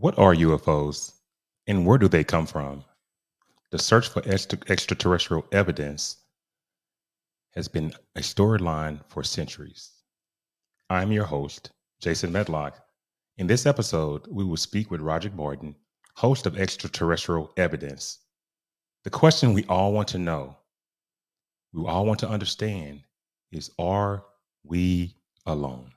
What are UFOs and where do they come from? The search for extra- extraterrestrial evidence has been a storyline for centuries. I'm your host, Jason Medlock. In this episode, we will speak with Roger Martin, host of Extraterrestrial Evidence. The question we all want to know, we all want to understand, is are we alone?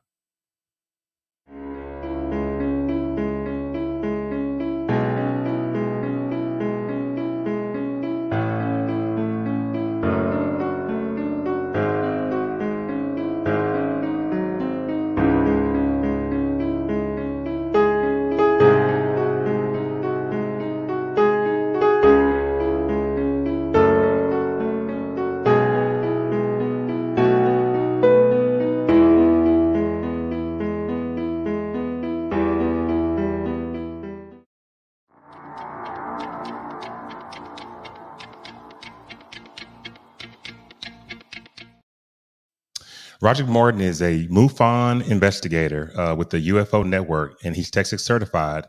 Roger Martin is a MUFON investigator uh, with the UFO Network, and he's Texas certified.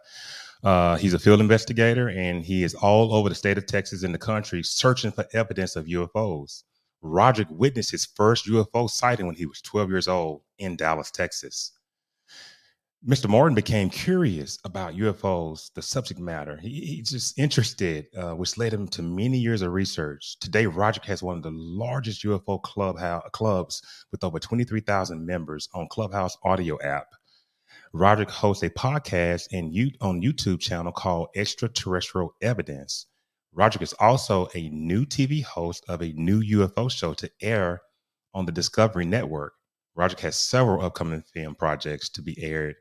Uh, he's a field investigator, and he is all over the state of Texas and the country searching for evidence of UFOs. Roderick witnessed his first UFO sighting when he was 12 years old in Dallas, Texas. Mr. Martin became curious about UFOs, the subject matter. He, he's just interested, uh, which led him to many years of research. Today, Roger has one of the largest UFO clubhouse, clubs with over 23,000 members on Clubhouse audio app. Roderick hosts a podcast and you, on YouTube channel called Extraterrestrial Evidence. Roderick is also a new TV host of a new UFO show to air on the Discovery Network. Roderick has several upcoming film projects to be aired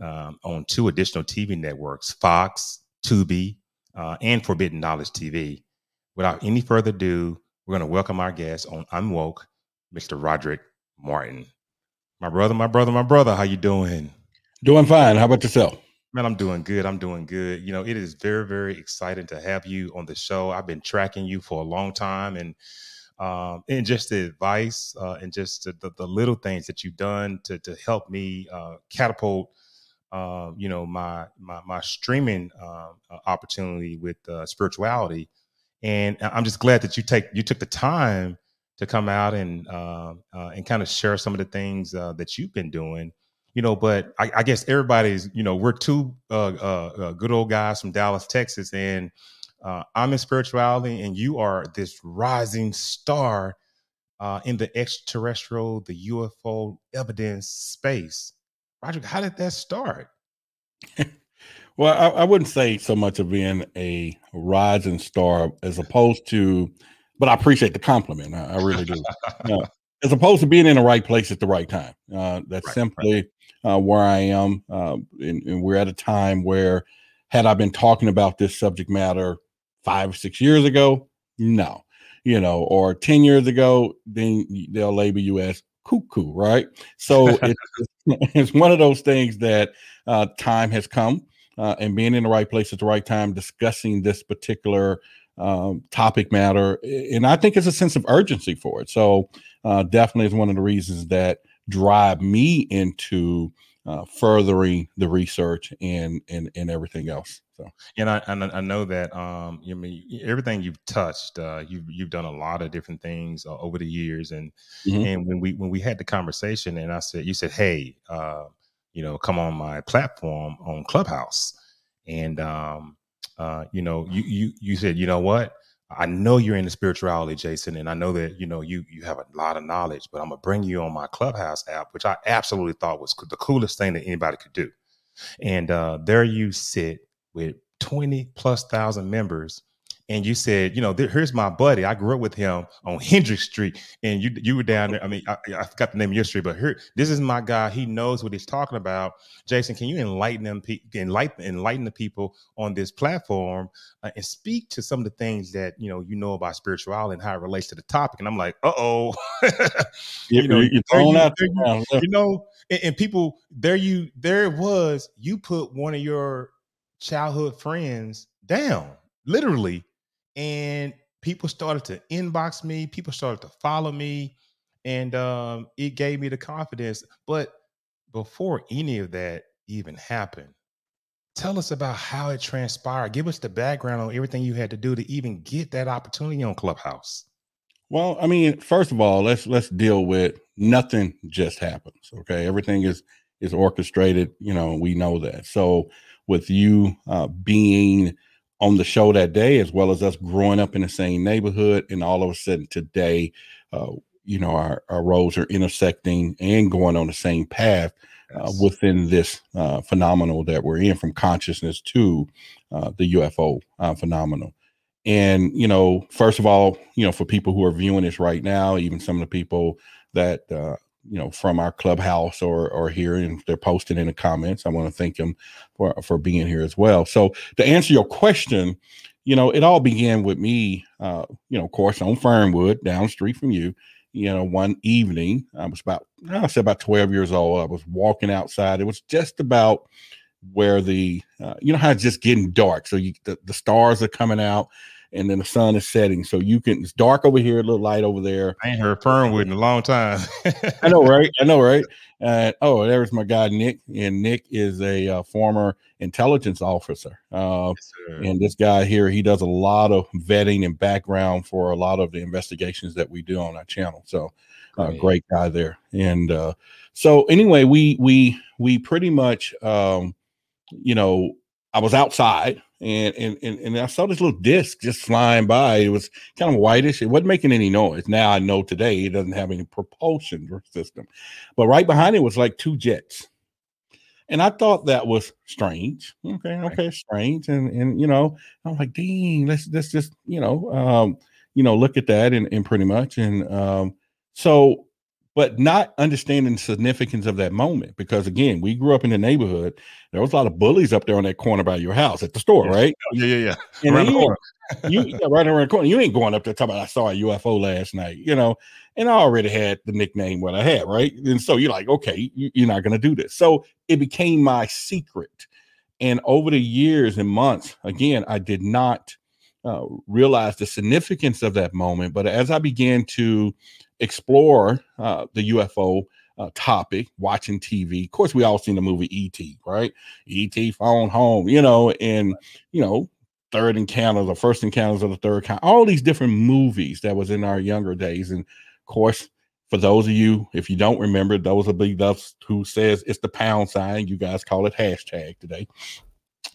um, on two additional TV networks Fox, Tubi, uh, and Forbidden Knowledge TV. Without any further ado, we're going to welcome our guest on I'm Woke, Mr. Roderick Martin. My brother, my brother, my brother, how you doing? Doing fine. How about yourself? Man, I'm doing good. I'm doing good. You know, it is very, very exciting to have you on the show. I've been tracking you for a long time and um, and just the advice uh, and just the, the, little things that you've done to, to help me uh, catapult, uh, you know, my my, my streaming um, uh, opportunity with uh, spirituality. And I'm just glad that you take you took the time to come out and uh, and kind of share some of the things that you've been doing. You know, but I, I guess everybody's, you know, we're two good old guys from Dallas, Texas, and uh, I'm in spirituality, and you are this rising star uh, in the extraterrestrial, the UFO evidence space. Roger, how did that start? well, I, I, wouldn't say so much of being a rising star as opposed to, but I appreciate the compliment. I, I really do. as opposed to being in the right place at the right time. Uh, that's right, simply right. Uh, where I am. Uh, and, and we're at a time where, had I been talking about this subject matter five, six years ago? No. You know, or 10 years ago, then they'll label you as cuckoo, right? So it's, it's one of those things that uh, time has come uh, and being in the right place at the right time, discussing this particular um, topic matter. And I think it's a sense of urgency for it. So uh, definitely is one of the reasons that drive me into uh, furthering the research and, and, and everything else. So, and I and I know that um, you mean everything you've touched, uh, you've you've done a lot of different things uh, over the years, and mm-hmm. and when we when we had the conversation, and I said, you said, hey, uh, you know, come on my platform on Clubhouse, and um, uh, you know, you you you said, you know what, I know you're into spirituality, Jason, and I know that you know you you have a lot of knowledge, but I'm gonna bring you on my Clubhouse app, which I absolutely thought was the coolest thing that anybody could do. And uh, there you sit with 20 plus thousand members and you said, you know, here's my buddy. I grew up with him on Hendricks Street, and you you were down there. I mean, I, I forgot the name of your street, but here, this is my guy. He knows what he's talking about. Jason, can you enlighten them, enlighten enlighten the people on this platform, uh, and speak to some of the things that you know you know about spirituality and how it relates to the topic? And I'm like, uh oh, you know, you're you, out you, you know, and, and people there you there it was. You put one of your childhood friends down, literally. And people started to inbox me, people started to follow me, and um, it gave me the confidence. But before any of that even happened, tell us about how it transpired. Give us the background on everything you had to do to even get that opportunity on Clubhouse. Well, I mean, first of all, let's let's deal with nothing just happens. Okay, everything is is orchestrated. You know, we know that. So, with you uh, being on the show that day, as well as us growing up in the same neighborhood, and all of a sudden today, uh, you know, our our roads are intersecting and going on the same path uh, within this uh, phenomenal that we're in, from consciousness to uh, the UFO uh, phenomenal. And you know, first of all, you know, for people who are viewing this right now, even some of the people that uh, you know from our clubhouse or or here, and they're posting in the comments, I want to thank them for for being here as well. So to answer your question, you know, it all began with me, uh, you know, of course, on Fernwood, down the street from you. You know, one evening, I was about, I said about 12 years old. I was walking outside. It was just about where the, uh, you know, how it's just getting dark. So you, the, the stars are coming out and then the sun is setting. So you can it's dark over here, a little light over there. I ain't heard Fernwood in a long time. I know, right? I know, right? Uh, oh, there's my guy Nick, and Nick is a uh, former intelligence officer. Uh, yes, and this guy here, he does a lot of vetting and background for a lot of the investigations that we do on our channel. So, uh, great guy there. And uh, so, anyway, we we we pretty much, um, you know, I was outside and, and and and I saw this little disc just flying by. It was kind of whitish. It wasn't making any noise. Now I know today it doesn't have any propulsion system, but right behind it was like two jets, and I thought that was strange. Okay, okay, strange, and and you know I'm like, dang, let's let's just you know um you know look at that and and pretty much and um so but not understanding the significance of that moment. Because again, we grew up in the neighborhood. There was a lot of bullies up there on that corner by your house at the store, yeah. right? Yeah, yeah, yeah. Around the corner. you yeah, right around the corner. You ain't going up there talking about I saw a UFO last night, you know. And I already had the nickname what I had, right? And so you're like, okay, you, you're not gonna do this. So it became my secret. And over the years and months, again, I did not uh, realize the significance of that moment. But as I began to explore uh, the UFO uh, topic, watching TV. Of course, we all seen the movie E.T., right? E.T. phone home, you know, and you know, third encounters or first encounters of the third kind, all these different movies that was in our younger days. And of course, for those of you, if you don't remember, those will be those who says it's the pound sign. You guys call it hashtag today.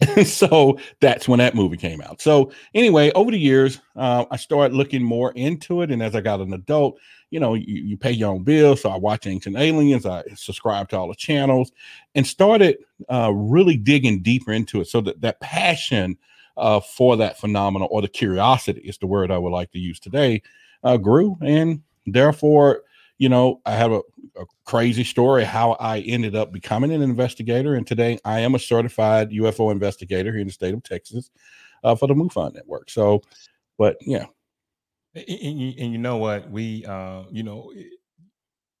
so that's when that movie came out. So anyway, over the years, uh, I started looking more into it, and as I got an adult, you know, you, you pay your own bills. So I watch Ancient Aliens. I subscribe to all the channels, and started uh, really digging deeper into it. So that that passion uh, for that phenomenon, or the curiosity, is the word I would like to use today, uh, grew, and therefore you know, I have a, a, crazy story how I ended up becoming an investigator. And today I am a certified UFO investigator here in the state of Texas uh, for the MUFON network. So, but yeah. And, and, and you know what? We, uh, you know,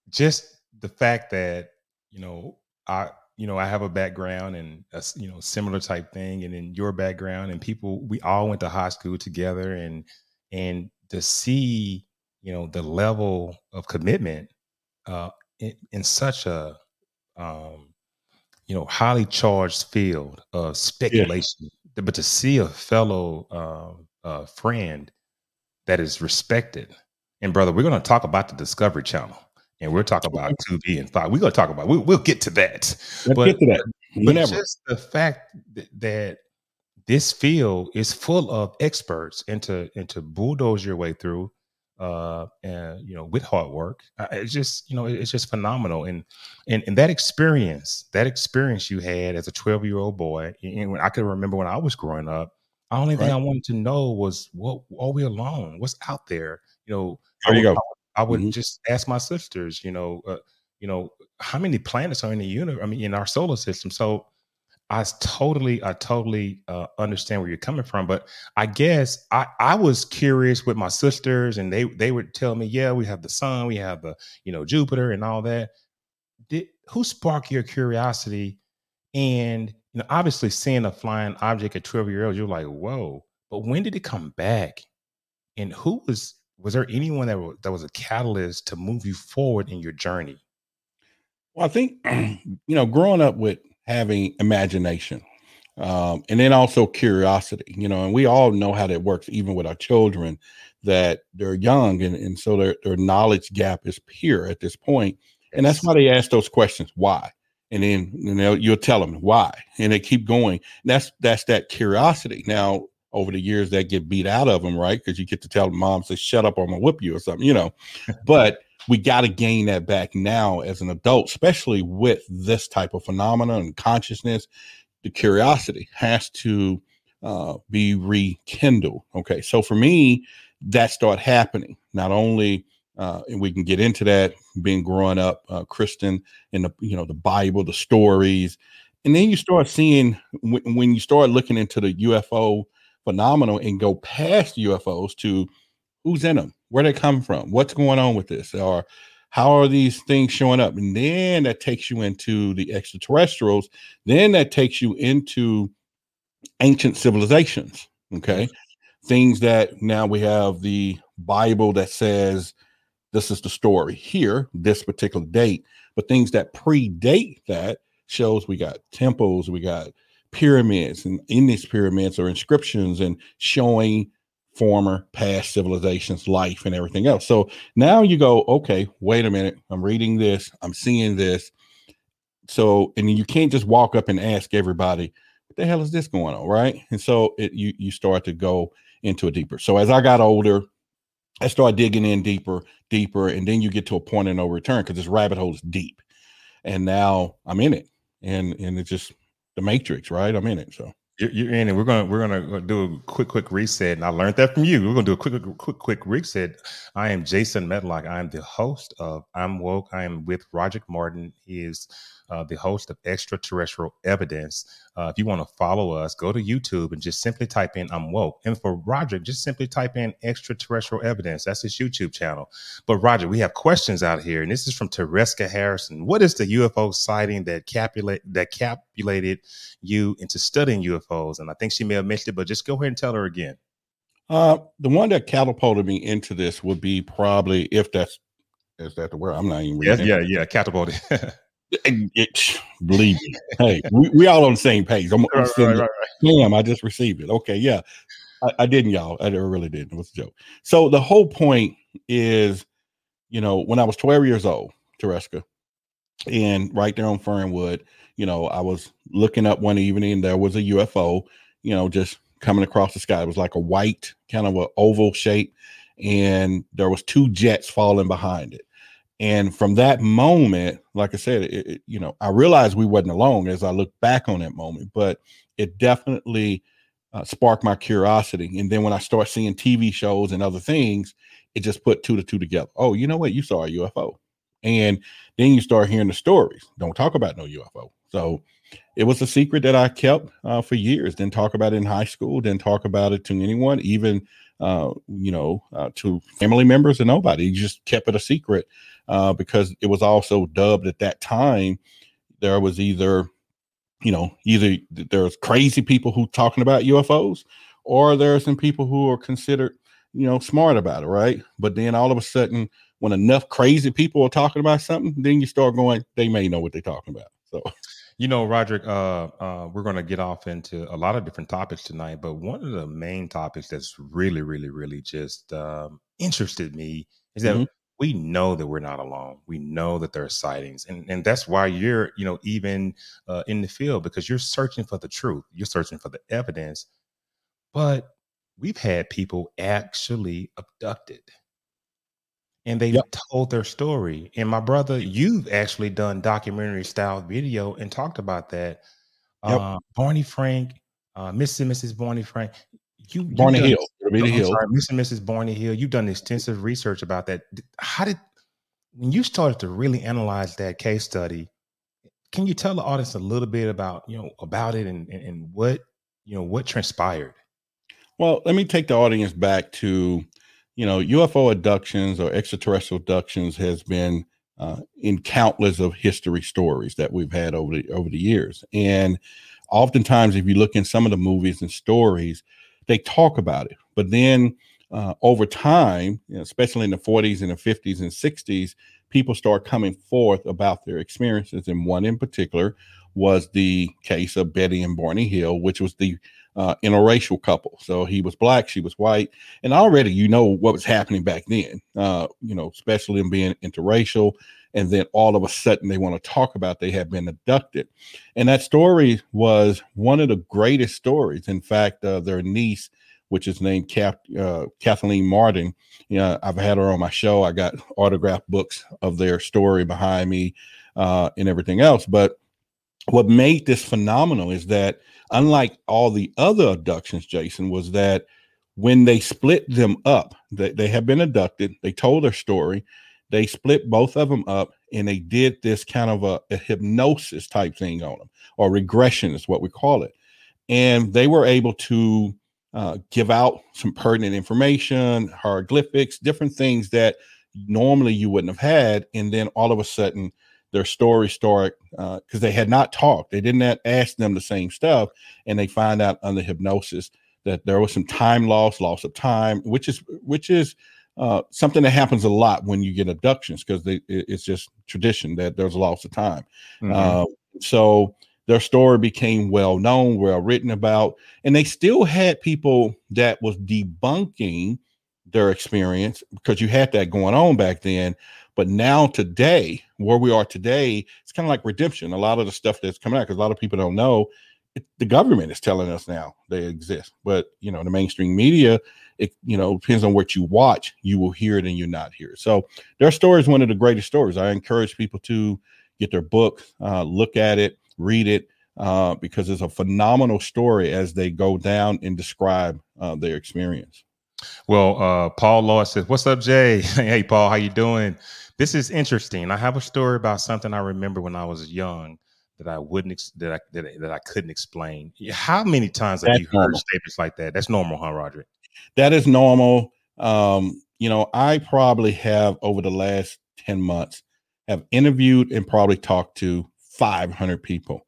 just the fact that, you know, I, you know, I have a background and a, you know, similar type thing, and in your background, and people, we all went to high school together, and and to see you know the level of commitment uh, in, in such a um, you know highly charged field of speculation yeah. but to see a fellow uh, uh, friend that is respected. And brother we're going to talk about the discovery channel and we'll talk about Tubi and 5 we're going to talk about we'll, we'll get to that. Let's but, get to that. but just the fact that, that this field is full of experts and to and to bulldoze your way through uh, and you know, with hard work. It's just you know, it's just phenomenal. And and and that experience, that experience you had as a 12 year old boy, and when I can remember when I was growing up, the only thing right. I wanted to know was what are we alone? What's out there? You know, there you go. I, I would mm-hmm. just ask my sisters, you know, uh, you know, how many planets are in the universe? I mean, in our solar system. So I totally, I totally uh, understand where you're coming from, but I guess I, I was curious with my sisters, and they they would tell me, yeah, we have the sun, we have the you know Jupiter and all that. Did who sparked your curiosity? And you know, obviously, seeing a flying object at 12 years old, you're like, whoa. But when did it come back? And who was was there anyone that was, that was a catalyst to move you forward in your journey? Well, I think you know, growing up with having imagination. um, and then also curiosity. You know, and we all know how that works, even with our children, that they're young, and and so their their knowledge gap is pure at this point, and that's why they ask those questions. Why? And then you know you'll tell them why, and they keep going. That's that's that curiosity. Now over the years that get beat out of them, right? Because you get to tell the mom, say, shut up, or I'm gonna whip you or something, you know. but we got to gain that back now as an adult, especially with this type of phenomenon and consciousness. The curiosity has to uh, be rekindled. Okay, so for me, that start happening. Not only, uh, and we can get into that, being growing up uh, Christian and the you know the Bible, the stories, and then you start seeing when, when you start looking into the UFO phenomenon and go past UFOs to who's in them, where they come from, what's going on with this, or how are these things showing up? And then that takes you into the extraterrestrials. Then that takes you into ancient civilizations. Okay. Things that now we have the Bible that says this is the story here, this particular date, but things that predate that shows we got temples, we got pyramids, and in these pyramids are inscriptions and showing former past civilizations, life, and everything else. So now you go, okay, wait a minute, I'm reading this, I'm seeing this. So, and you can't just walk up and ask everybody, what the hell is this going on, right? And so it you you start to go into a deeper. So as I got older, I start digging in deeper, deeper, and then you get to a point of no return because this rabbit hole is deep. And now I'm in it, and and it just the matrix, right? I'm in it. So you're, in it. We're gonna we're gonna uh, do a quick quick reset, and I learned that from you. We're gonna do a quick quick quick reset. I am Jason Medlock. I am the host of I'm Woke. I am with Roderick Martin. He is uh, the host of Extraterrestrial Evidence. Uh, if you want to follow us, go to YouTube and just simply type in I'm woke. And for Roger, just simply type in Extraterrestrial Evidence. That's his YouTube channel. But Roger, we have questions out here, and this is from Tereska Harrison. What is the UFO sighting that capulate that capulated you into studying UFOs? And I think she may have mentioned it, but just go ahead and tell her again. Uh, the one that catapulted me into this would be probably if that's is that the word? I'm not even reading. Yeah, yeah, yeah, catapulted. It, believe me. Hey, we, we, all on the same page. I'm, I'm right, right, right, Damn, I just received it. Okay, yeah. I, I, didn't, y'all. I really didn't. It was a joke. So the whole point is, you know, when I was 12 years old, Tereska, and right there on Fernwood, you know, I was looking up one evening, there was a UFO, you know, just coming across the sky. It was like a white, kind of an oval shape, and there was two jets falling behind it and from that moment, like I said, it, it, you know, I realized we wasn't alone as I look back on that moment, but it definitely uh, sparked my curiosity. And then when I start seeing TV shows and other things, it just put two to two together. Oh, you know what? You saw a UFO. And then you start hearing the stories. Don't talk about no UFO. So it was a secret that I kept uh, for years. Didn't talk about it in high school. Didn't talk about it to anyone, even uh, you know, uh, to family members and nobody. You just kept it a secret uh, because it was also dubbed at that time. There was either, you know, either there's crazy people who talking about UFOs, or there are some people who are considered, you know, smart about it, right? But then all of a sudden, when enough crazy people are talking about something, then you start going, they may know what they're talking about. So. You know, Roderick, uh, uh, we're going to get off into a lot of different topics tonight, but one of the main topics that's really, really, really just um, interested me is that mm-hmm we know that we're not alone. We know that there are sightings, and and that's why you're you know even uh, in the field because you're searching for the truth. You're searching for the evidence, but we've had people actually abducted and they yep. told their story. And my brother, you've actually done documentary style video and talked about that. Yep. Uh, Barney Frank, uh, Mrs. and Mrs. Barney Frank you Barney Hill, Hill, sorry, Mr. and Mrs. Barney Hill. You've done extensive research about that. How did when you started to really analyze that case study? Can you tell the audience a little bit about you know about it and and, and what you know what transpired? Well, let me take the audience back to you know UFO abductions or extraterrestrial abductions has been uh, in countless of history stories that we've had over the over the years, and oftentimes if you look in some of the movies and stories they talk about it. But then uh, over time, you know, especially in the 40s and the 50s and 60s, people start coming forth about their experiences. And one in particular was the case of Betty and Barney Hill, which was the uh, interracial couple. So he was black, she was white, and already you know what was happening back then. Uh, you know, especially in being interracial, and then all of a sudden they want to talk about they have been abducted, and that story was one of the greatest stories. In fact, uh, their niece, which is named Cap, uh, Kathleen Marden, you know, I've had her on my show. I got autographed books of their story behind me, uh, and everything else, but what made this phenomenal is that unlike all the other abductions jason was that when they split them up they, they have been abducted. They told their story. They split both of them up and they did this kind of a, a hypnosis type thing on them or regression is what we call it. And they were able to uh, give out some pertinent information hieroglyphics different things that normally you wouldn't have had and then all of a sudden their story start because uh, they had not talked. They didn't ask them the same stuff, and they find out under hypnosis that there was some time loss, loss of time, which is which is uh, something that happens a lot when you get abductions because it's just tradition that there's a loss of time. Mm-hmm. Uh, so their story became well known, well written about, and they still had people that was debunking their experience because you had that going on back then. But now, today, where we are today, it's kind of like redemption. A lot of the stuff that's coming out, because a lot of people don't know, it, the government is telling us now they exist. But you know, the mainstream media, it you know depends on what you watch, you will hear it and you're not hear. So their story is one of the greatest stories. I encourage people to get their book, uh, look at it, read it, uh, because it's a phenomenal story as they go down and describe uh, their experience. Well, uh, Paul Law says, "What's up, Jay? hey, Paul, how you doing? This is interesting. I have a story about something I remember when I was young that I wouldn't ex- that I that, that I couldn't explain. How many times have That's you heard normal. statements like that? That's normal, huh, Roderick? That is normal. Um, you know, I probably have over the last ten months have interviewed and probably talked to 500 people.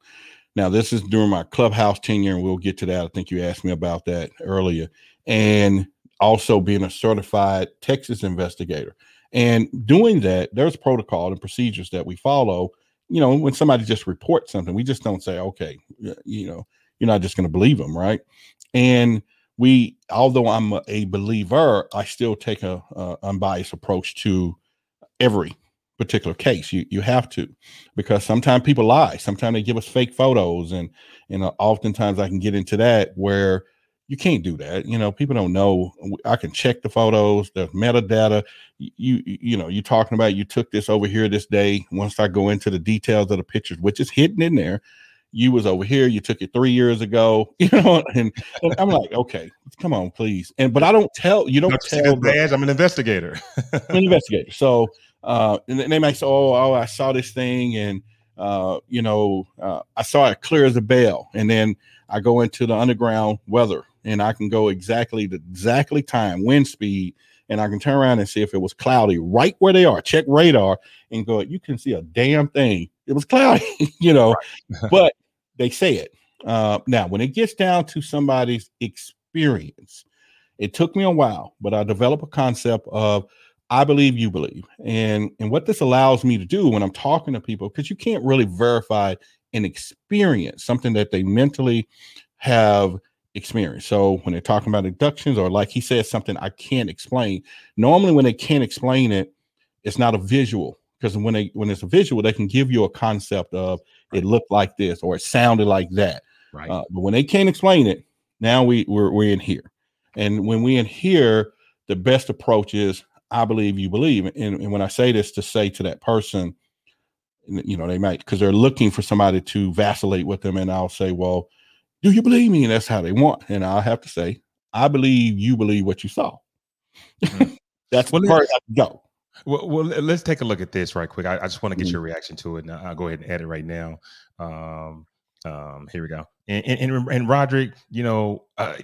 Now, this is during my clubhouse tenure, and we'll get to that. I think you asked me about that earlier. And also being a certified Texas investigator. And doing that, there's protocol and procedures that we follow. You know, when somebody just reports something, we just don't say, okay, you know, you're not just going to believe them, right? And we, although I'm a believer, I still take a, a unbiased approach to every particular case. You you have to, because sometimes people lie. Sometimes they give us fake photos, and and uh, oftentimes I can get into that where you can't do that. You know, people don't know. I can check the photos, the metadata. You you know, you're talking about you took this over here this day. Once I go into the details of the pictures, which is hidden in there, you was over here. You took it three years ago. You know, and, and I'm like, okay, come on, please. And but I don't tell you don't tell. Badge, I'm an investigator. I'm an investigator. So uh, and they might say, oh, oh, I saw this thing and uh, you know, uh, I saw it clear as a bell, and then I go into the underground weather and I can go exactly the exactly time, wind speed, and I can turn around and see if it was cloudy right where they are. Check radar and go. You can see a damn thing. It was cloudy, you know, but they say it. Uh, now, when it gets down to somebody's experience, it took me a while, but I developed a concept of I believe you believe, and and what this allows me to do when I'm talking to people, because you can't really verify an experience, something that they mentally have experienced. So when they're talking about abductions, or like he says something I can't explain. Normally, when they can't explain it, it's not a visual because when they when it's a visual, they can give you a concept of right. it looked like this or it sounded like that. Right. Uh, but when they can't explain it, now we we're, we're in here, and when we in here, the best approach is I believe you believe. And, and when I say this to say to that person, you know, they might because they're looking for somebody to vacillate with them, and I'll say, well do you believe me? And that's how they want. And I'll have to say, I believe you believe what you saw. Mm-hmm. that's well, part I go. Well, well, let's take a look at this right quick. I, I just want to get mm-hmm. your reaction to it. And I'll go ahead and add it right now. Um, um, here we go. And, and, and Roderick, you know, uh,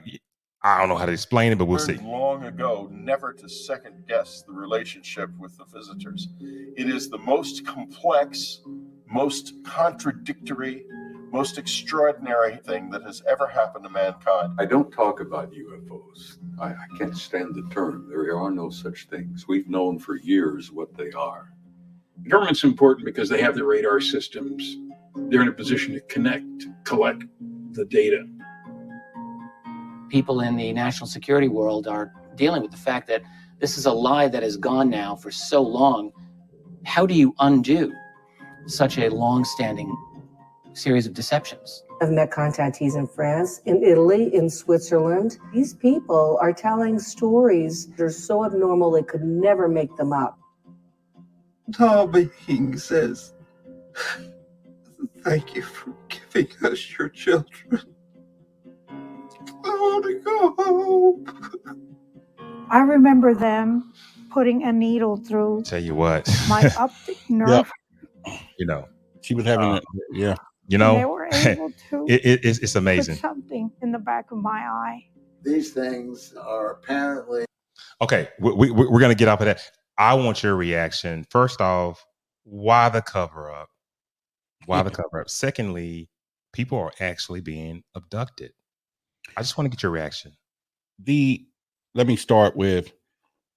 I don't know how to explain it, but we'll see. Long ago, never to second guess the relationship with the visitors. It is the most complex, most contradictory, most extraordinary thing that has ever happened to mankind. I don't talk about UFOs. I, I, can't stand the term. There are no such things. We've known for years what they are. Government's important because they have the radar systems they're in a position to connect, collect the data. People in the national security world are dealing with the fact that this is a lie that has gone now for so long. How do you undo such a long-standing series of deceptions? I've met contactees in France, in Italy, in Switzerland. These people are telling stories that are so abnormal they could never make them up. Darby says, Thank you for giving us your children. I want to go home. I remember them putting a needle through Tell you what, my optic nerve. you know, She was having Uh, that. Yeah. you and they know, were able to it, it, it's, it's put amazing. something in the back of my eye. These things are apparently Okay, we, we, we're going to get off of that. I want your reaction. First off, why the cover up? Why the cover up? Secondly, people are actually being abducted. I just want to get your reaction. the let me start with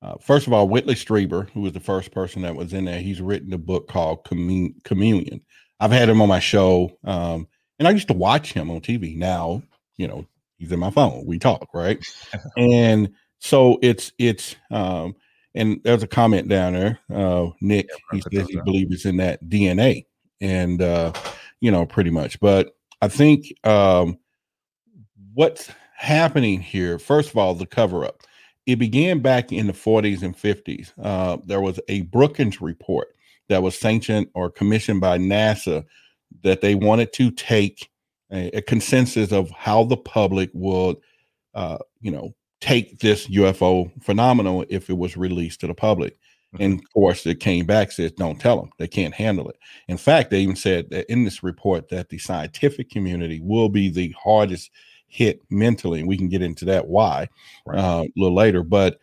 uh, first of all whitley strieber who was the first person that was in there he's written a book called Commun- communion i've had him on my show um, and i used to watch him on tv now you know he's in my phone. We talk right? And so it's it's um and there's a comment down there uh nick Yeah, he says he believes it's in that dna and uh you know pretty much. But i think um what's happening here first of all the cover up it began back in the 40s and 50s uh, there was a brookings report that was sanctioned or commissioned by nasa that they wanted to take a, a consensus of how the public would uh, you know take this ufo phenomenon if it was released to the public. And of course it came back says don't tell them they can't handle it. In fact they even said that in this report that the scientific community will be the hardest hit mentally and we can get into that why Right. uh, a little later but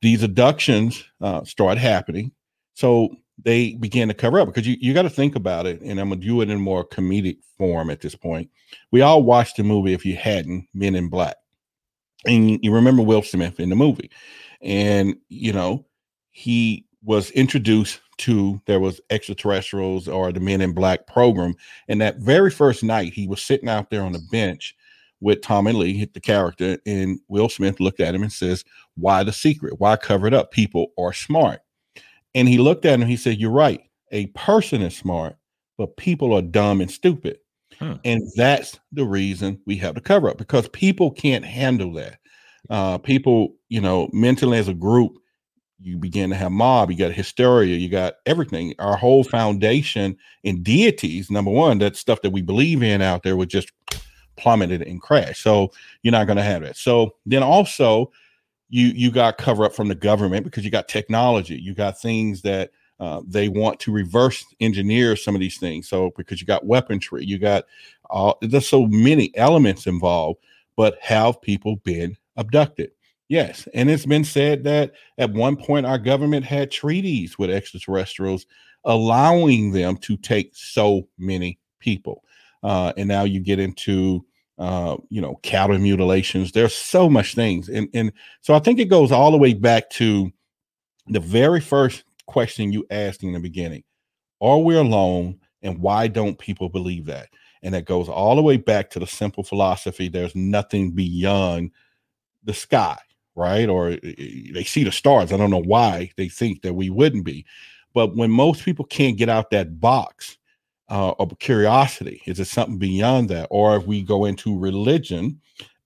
these abductions uh, start happening. So they began to cover up because you, you got to think about it and i'm going to do it in more comedic form at this point. We all watched the movie if you hadn't men in black. And you- you remember will smith in the movie. And you know he was introduced to there was extraterrestrials or the men in black program and that very first night he was sitting out there on the bench with Tommy Lee, hit the character, and Will Smith looked at him and says, Why the secret? Why cover it up? People are smart. And he looked at him, he said, You're right. A person is smart, but people are dumb and stupid. Hmm. And that's the reason we have to cover up because people can't handle that. Uh, people, you know, mentally as a group, you begin to have mob, you got hysteria, you got everything. Our whole foundation in deities, number one, that stuff that we believe in out there would just plummeted and crashed. So you're not going to have that. So then also you you got cover up from the government because you got technology, you got things that uh, they want to reverse engineer some of these things. So because you got weaponry, you got uh, there's so many elements involved. But have people been abducted? Yes, and it's been said that at one point our government had treaties with extraterrestrials, allowing them to take so many people. Uh, and now you get into uh, you know cattle mutilations. There's so much things, and and so I think it goes all the way back to the very first question you asked in the beginning: Are we alone, and why don't people believe that? And that goes all the way back to the simple philosophy: there's nothing beyond the sky, right? Or uh, they see the stars. I don't know why they think that we wouldn't be, but when most people can't get out that box uh, of curiosity? Is it something beyond that? Or if we go into religion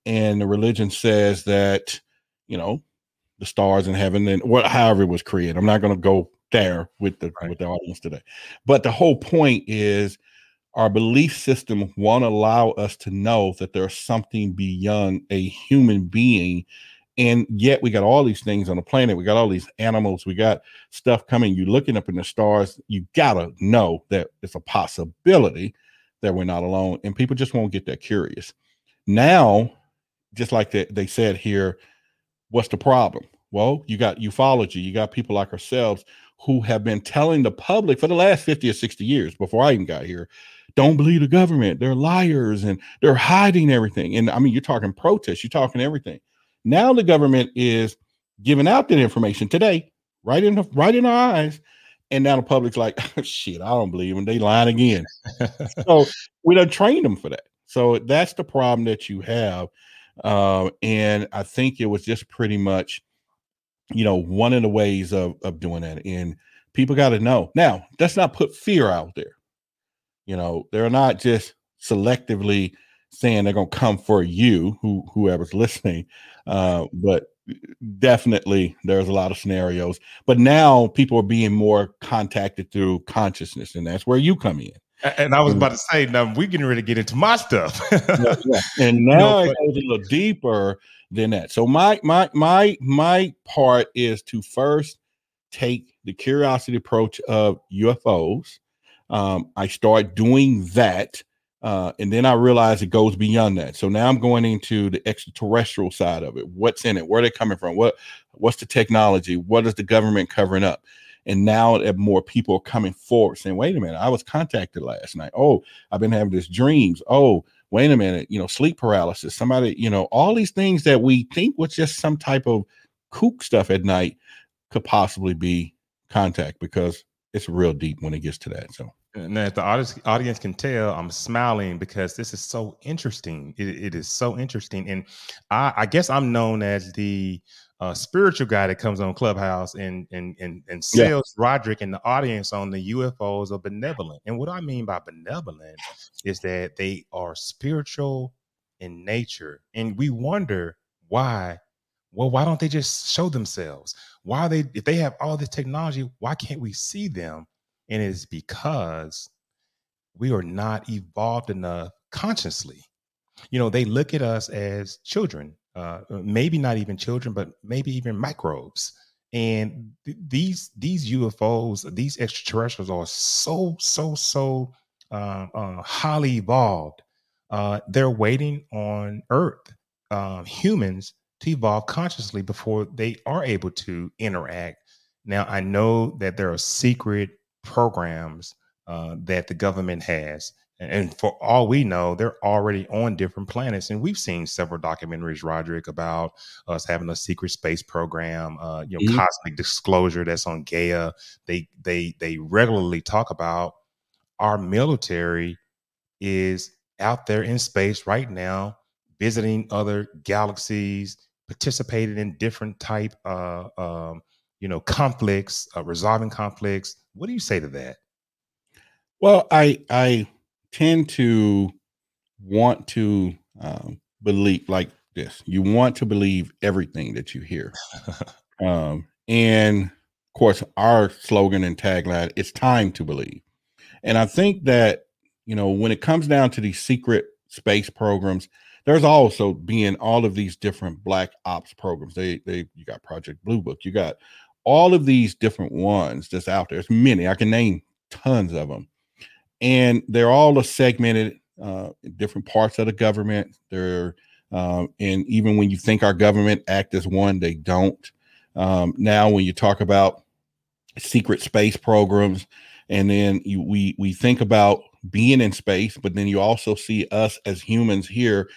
and the religion says that, you know, the stars in heaven and what however it was created. I'm not going to go there with the Right. with the audience today. But the whole point is our belief system won't allow us to know that there's something beyond a human being. And yet we got all these things on the planet. We got all these animals. We got stuff coming. You looking up in the stars, you gotta know that it's a possibility that we're not alone. And people just won't get that curious. Now, just like they, they said here, what's the problem? Well, you got ufology, you got people like ourselves who have been telling the public for the last 50 or 60 years before I even got here, don't believe the government. They're liars and they're hiding everything. And I mean, you're talking protests, you're talking everything. Now the government is giving out that information today, right in the, right in our eyes, and now the public's like, shit, I don't believe them. They lying again. so we don't train them for that. So that's the problem that you have. Uh, and I think it was just pretty much, you know, one of the ways of of doing that. And people got to know. Now, let's not put fear out there. You know, they're not just selectively saying they're going to come for you, who whoever's listening. Uh, but definitely there's a lot of scenarios. But now people are being more contacted through consciousness, and that's where you come in. And I was about to say, now we're getting ready to get into my stuff. yeah, yeah. And now no, it goes a little deeper than that. So my my my my part is to first take the curiosity approach of UFOs. Um, I start doing that uh, and then I realize it goes beyond that. So now I'm going into the extraterrestrial side of it. What's in it? Where are they coming from? What what's the technology? What is the government covering up? And now more people are coming forward saying, wait a minute, I was contacted last night. Oh, I've been having these dreams. Oh, wait a minute, you know, sleep paralysis. Somebody, you know, all these things that we think was just some type of kook stuff at night could possibly be contact because it's real deep when it gets to that. So and if the audience, audience can tell, I'm smiling because this is so interesting. it, it is so interesting, and I, I, guess I'm known as the uh, spiritual guy that comes on Clubhouse and and and, and sells yeah. Roderick and the audience on the UFOs are benevolent. And what I mean by benevolent is that they are spiritual in nature, and we wonder why. Well, why don't they just show themselves? Why they if they have all this technology, why can't we see them? And it is because we are not evolved enough consciously. You know, they look at us as children, uh, maybe not even children, but maybe even microbes. And th- these these UFOs, these extraterrestrials, are so so so uh, uh, highly evolved. Uh, they're waiting on Earth um, humans to evolve consciously before they are able to interact. Now, I know that there are secret programs uh, that the government has. And for all we know, they're already on different planets. And we've seen several documentaries, Roderick, about us having a secret space program, uh, you know, mm-hmm. cosmic disclosure that's on Gaia. They they they regularly talk about our military is out there in space right now, visiting other galaxies, participating in different type uh, um, you know conflicts, uh, resolving conflicts, what do you say to that? Well, I I tend to want to um, believe like this. You want to believe everything that you hear, um, and of course, our slogan and tagline: "It's time to believe." And I think that you know when it comes down to these secret space programs, there's also being all of these different black ops programs. They they you got Project Blue Book, you got all of these different ones that's out there. There's many. I can name tons of them, and they're all a segmented uh, in different parts of the government. They're um, and even when you think our government act as one, they don't. Um, now, when you talk about secret space programs, and then you, we we think about being in space, but then you also see us as humans here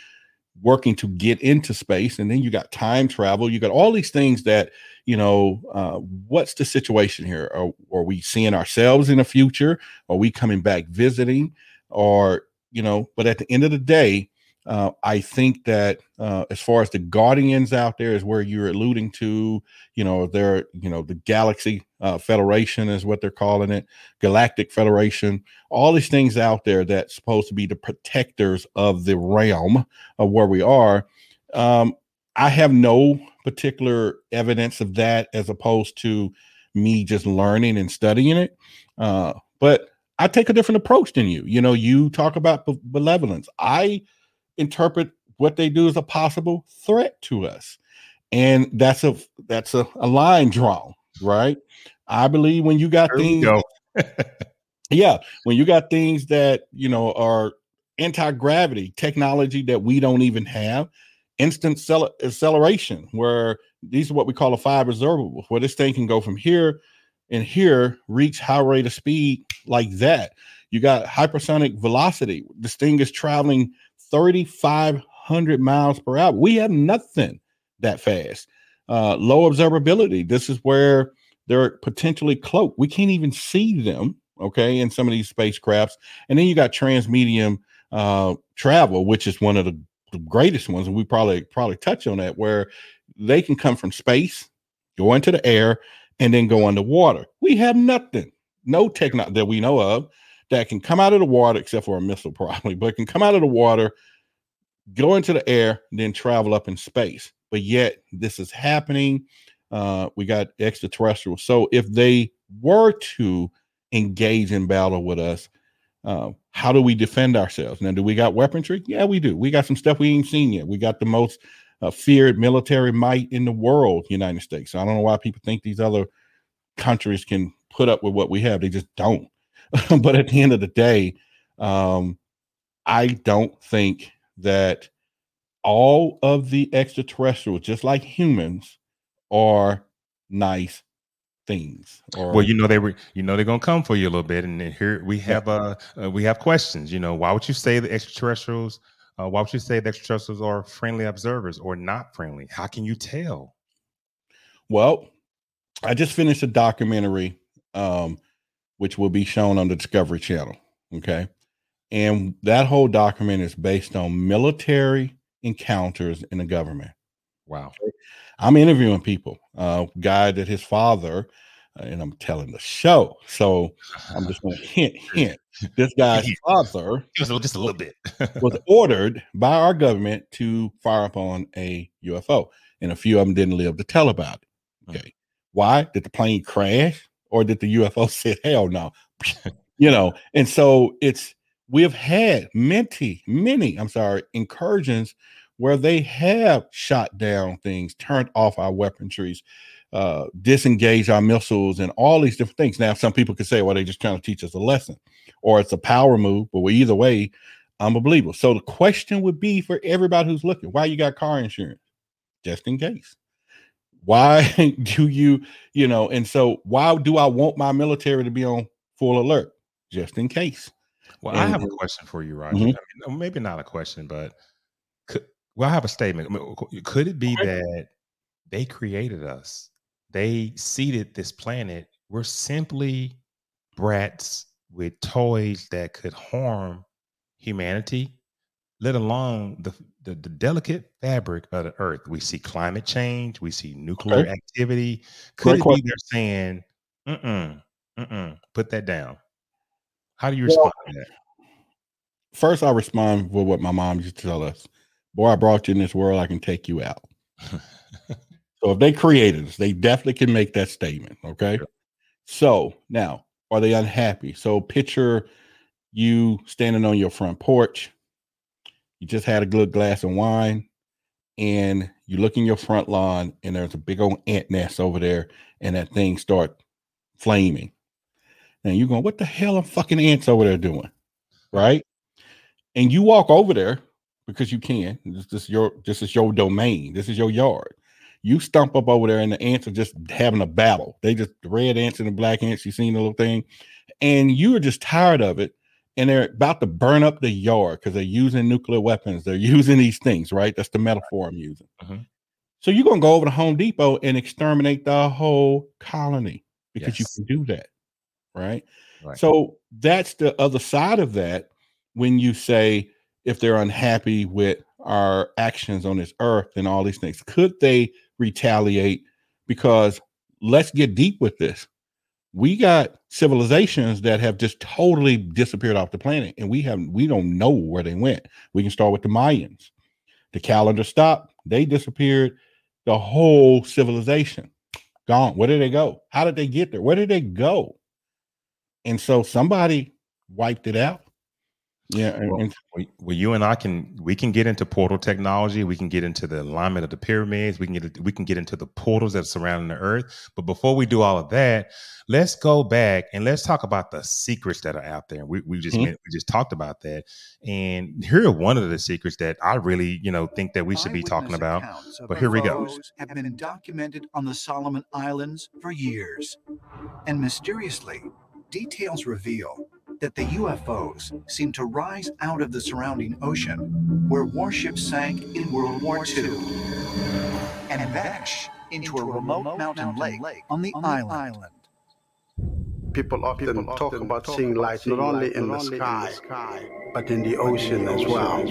working to get into space, and then you got time travel. You got all these things that you know, uh, what's the situation here? Are, are we seeing ourselves in the future? Are we coming back visiting? Or, you know, but at the end of the day, uh, I think that uh, as far as the guardians out there is where you're alluding to, you know, they're, you know, the Galaxy uh, Federation is what they're calling it, Galactic Federation, all these things out there that's supposed to be the protectors of the realm of where we are. Um, I have no particular evidence of that as opposed to me just learning and studying it. Uh, but I take a different approach than you. You know, you talk about be- benevolence. I interpret what they do as a possible threat to us, and that's a that's a, a line drawn, right? I believe when you got there things, yeah, when you got things that you know are anti gravity technology that we don't even have instant acceleration, where these are what we call a five observable, where this thing can go from here and here, reach high rate of speed like that. You got hypersonic velocity. This thing is traveling 3,500 miles per hour. We have nothing that fast. Uh, low observability. This is where they're potentially cloaked. We can't even see them, okay, in some of these spacecrafts. And then you got transmedium uh, travel, which is one of the, the greatest ones, and we probably probably touch on that, where they can come from space, go into the air, and then go underwater. We have nothing, no technology that we know of that can come out of the water, except for a missile, probably, but can come out of the water, go into the air, then travel up in space. But yet, this is happening. Uh, we got extraterrestrials. So if they were to engage in battle with us, uh, how do we defend ourselves? Now, do we got weaponry? Yeah, we do. We got some stuff we ain't seen yet. We got the most uh, feared military might in the world, United States. So I don't know why people think these other countries can put up with what we have. They just don't. but at the end of the day, um, I don't think that all of the extraterrestrials, just like humans, are nice things. Or, well, you know they were, you know they're gonna come for you a little bit, and here we have uh, uh we have questions. You know, why would you say the extraterrestrials? Uh, why would you say the extraterrestrials are friendly observers or not friendly? How can you tell? Well, I just finished a documentary, um, which will be shown on the Discovery Channel. Okay, and that whole document is based on military encounters in the government. Wow. I'm interviewing people. Uh, guy that his father, uh, and I'm telling the show. So I'm just going to hint, hint. This guy's father, just a, just a little bit, was ordered by our government to fire upon a UFO, and a few of them didn't live to tell about it. Okay, why did the plane crash, or did the UFO say hell no? you know, and so it's we have had many, many. I'm sorry, incursions where they have shot down things, turned off our weaponries, uh, disengaged our missiles, and all these different things. Now, some people could say, well, they're just trying to teach us a lesson, or it's a power move, but either way, unbelievable. So the question would be for everybody who's looking, why you got car insurance? Just in case. Why do you, you know, and so why do I want my military to be on full alert? Just in case. Well, and, I have a question for you, Roger. Mm-hmm. I mean, maybe not a question, but well, I have a statement. Could it be that they created us? They seeded this planet. We're simply brats with toys that could harm humanity, let alone the, the, the delicate fabric of the earth. We see climate change, we see nuclear okay. activity. Could Great it be they're saying, mm-mm, mm-mm, put that down? How do you respond well, to that? First, I respond with what my mom used to tell us boy, I brought you in this world, I can take you out. so if they created us, they definitely can make that statement. Okay. Sure. So now, are they unhappy? So picture you standing on your front porch. You just had a good glass of wine, and you look in your front lawn, and there's a big old ant nest over there, and that thing start flaming. And you're going, what the hell are fucking ants over there doing? Right? And you walk over there because you can. This, this is your this is your domain. This is your yard. You stump up over there, and the ants are just having a battle. They just the red ants and the black ants. You seen the little thing, and you are just tired of it. And they're about to burn up the yard because they're using nuclear weapons. They're using these things, right? That's the metaphor I'm using. Uh-huh. So you're gonna go over to Home Depot and exterminate the whole colony because yes. you can do that, right? right? So that's the other side of that. When you say if they're unhappy with our actions on this earth and all these things? Could they retaliate? Because let's get deep with this. We got civilizations that have just totally disappeared off the planet, and we have we don't know where they went. We can start with the Mayans. The calendar stopped, they disappeared, the whole civilization gone. Where did they go? How did they get there? Where did they go? And so somebody wiped it out yeah, well, and, well, you and I can we can get into portal technology. We can get into the alignment of the pyramids. We can get we can get into the portals that are surrounding the Earth. But before we do all of that, let's go back and let's talk about the secrets that are out there. We we just mm-hmm. we just talked about that, and here are one of the secrets that I really you know think that we should be talking about. But here we go. Have been documented on the Solomon Islands for years, and mysteriously, details reveal that the UFOs seem to rise out of the surrounding ocean where warships sank in World War II and vanish into a remote mountain lake on the island. People often talk about seeing lights not only in the sky, but in the ocean as well.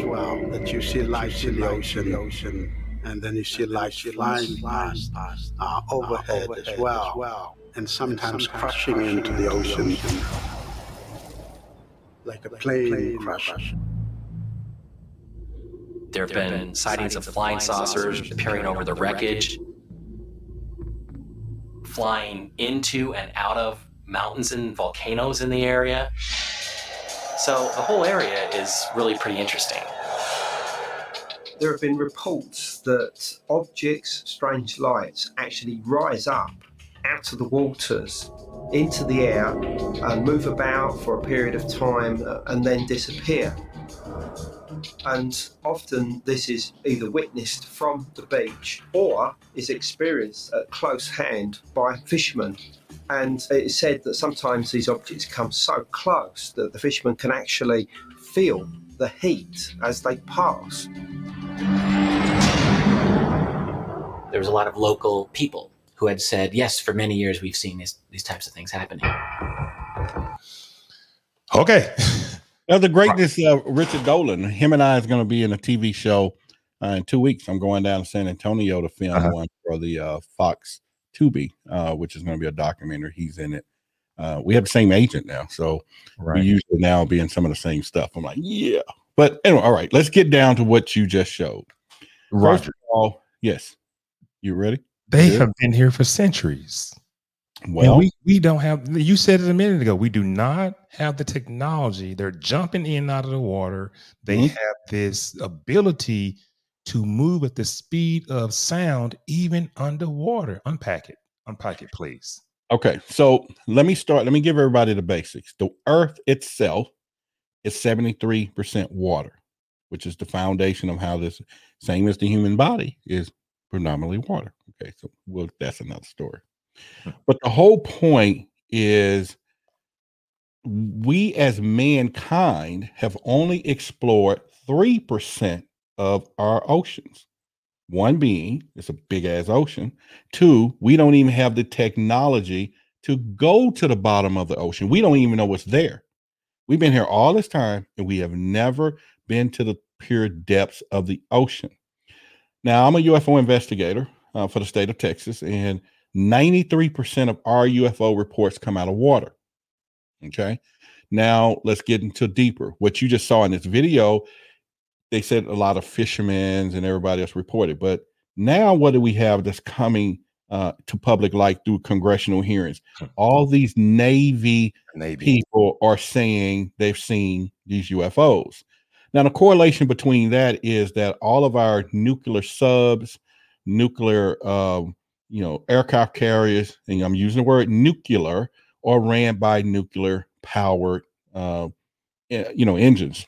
That you see lights in the ocean, and then you see lights flying past uh, overhead as well, and sometimes crashing into the ocean like a plane crash. There have been sightings of flying saucers appearing over the wreckage, flying into and out of mountains and volcanoes in the area. So the whole area is really pretty interesting. There have been reports that objects, strange lights, actually rise up out of the waters into the air and move about for a period of time uh, and then disappear. And often this is either witnessed from the beach or is experienced at close hand by fishermen. And it is said that sometimes these objects come so close that the fishermen can actually feel the heat as they pass. There was a lot of local people who had said, yes, for many years we've seen these, these types of things happening. Okay. Now the greatness of Richard Dolan, him and I is going to be in a TV show uh, in two weeks. I'm going down to San Antonio to film Uh-huh. one for the uh, Fox Tubi, uh, which is going to be a documentary. He's in it. Uh, we have the same agent now, so Right. we usually now be in some of the same stuff. I'm like, yeah. But anyway, all right, let's get down to what you just showed. First of all, yes, you ready? They Good? have been here for centuries. And Well, we, we don't have, you said it a minute ago, we do not have the technology. They're jumping in and out of the water. They Mhm. have this ability to move at the speed of sound, even underwater. Unpack it. Unpack it, please. Okay, so let me start. Let me give everybody the basics. The earth itself is 73% water, which is the foundation of how this, same as the human body, is predominantly water. Okay, so well, that's another story. Hmm. But the whole point is we as mankind have only explored 3% of our oceans. One being it's a big ass ocean. Two, we don't even have the technology to go to the bottom of the ocean. We don't even know what's there. We've been here all this time and we have never been to the pure depths of the ocean. Now, I'm a UFO investigator uh, for the state of Texas, and 93% of our UFO reports come out of water. Okay. Now, let's get into deeper. What you just saw in this video, they said a lot of fishermen and everybody else reported. But now, what do we have that's coming uh, to public light through congressional hearings? All these Navy, Navy. people are saying they've seen these UFOs. Now, the correlation between that is that all of our nuclear subs, nuclear, um, you know, aircraft carriers, and I'm using the word nuclear, are ran by nuclear powered, uh, you know, engines,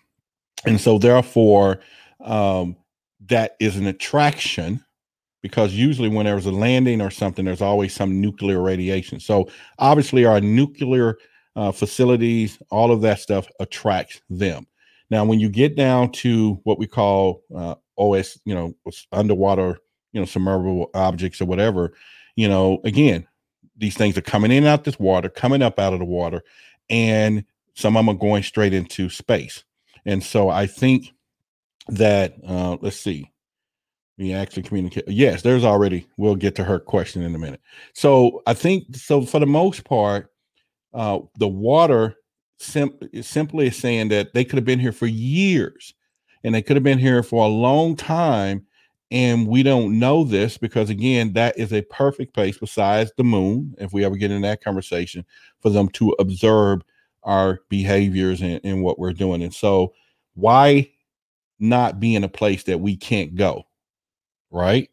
and so therefore, um, that is an attraction because usually when there's a landing or something, there's always some nuclear radiation. So obviously, our nuclear uh, facilities, all of that stuff attracts them. Now, when you get down to what we call uh, OS, you know, underwater, you know, submersible objects or whatever, you know, again, these things are coming in and out this water, coming up out of the water, and some of them are going straight into space. And so I think that uh, let's see, we actually communicate. Yes, there's already. We'll get to her question in a minute. So I think so. For the most part, uh, the water sim- simply saying that they could have been here for years, and they could have been here for a long time, and we don't know this because again, that is a perfect place besides the moon. If we ever get in that conversation, for them to observe our behaviors and, and what we're doing, and so why not be in a place that we can't go? right?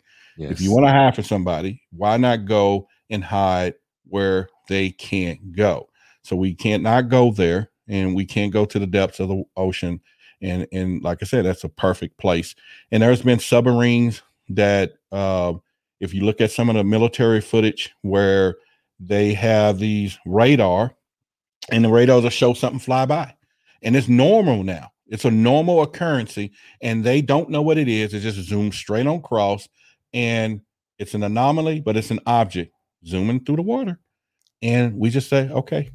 If you want to hide from somebody, why not go and hide where they can't go? So we can't not go there, and we can't go to the depths of the ocean. And and like I said, that's a perfect place. And there's been submarines that, uh, if you look at some of the military footage where they have these radar, and the radars will show something fly by, and it's normal now. It's a normal occurrence, and they don't know what it is. It just zooms straight on cross, and it's an anomaly, but it's an object zooming through the water. And we just say, okay,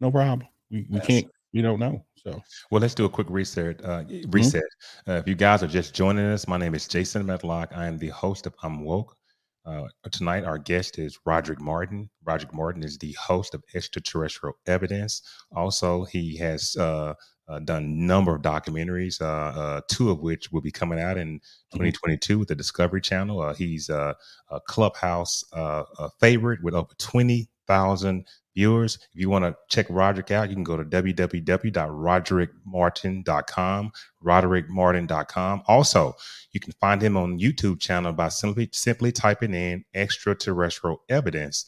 no problem. We, we can't, we don't know. So, well, let's do a quick reset. Uh, Mm-hmm. reset. Uh, if you guys are just joining us, my name is Jason Medlock. I am the host of I'm Woke. Uh, tonight, our guest is Roderick Martin. Roderick Martin is the host of Extraterrestrial Evidence. Also, he has uh, uh, done a number of documentaries, uh, uh, two of which will be coming out in 2022 with the Discovery Channel. Uh, he's uh, a Clubhouse uh, a favorite with over 20,000 viewers. If you want to check Roderick out, you can go to www.roderickmartin.com, roderickmartin.com. Also, you can find him on YouTube channel by simply simply typing in extraterrestrial evidence.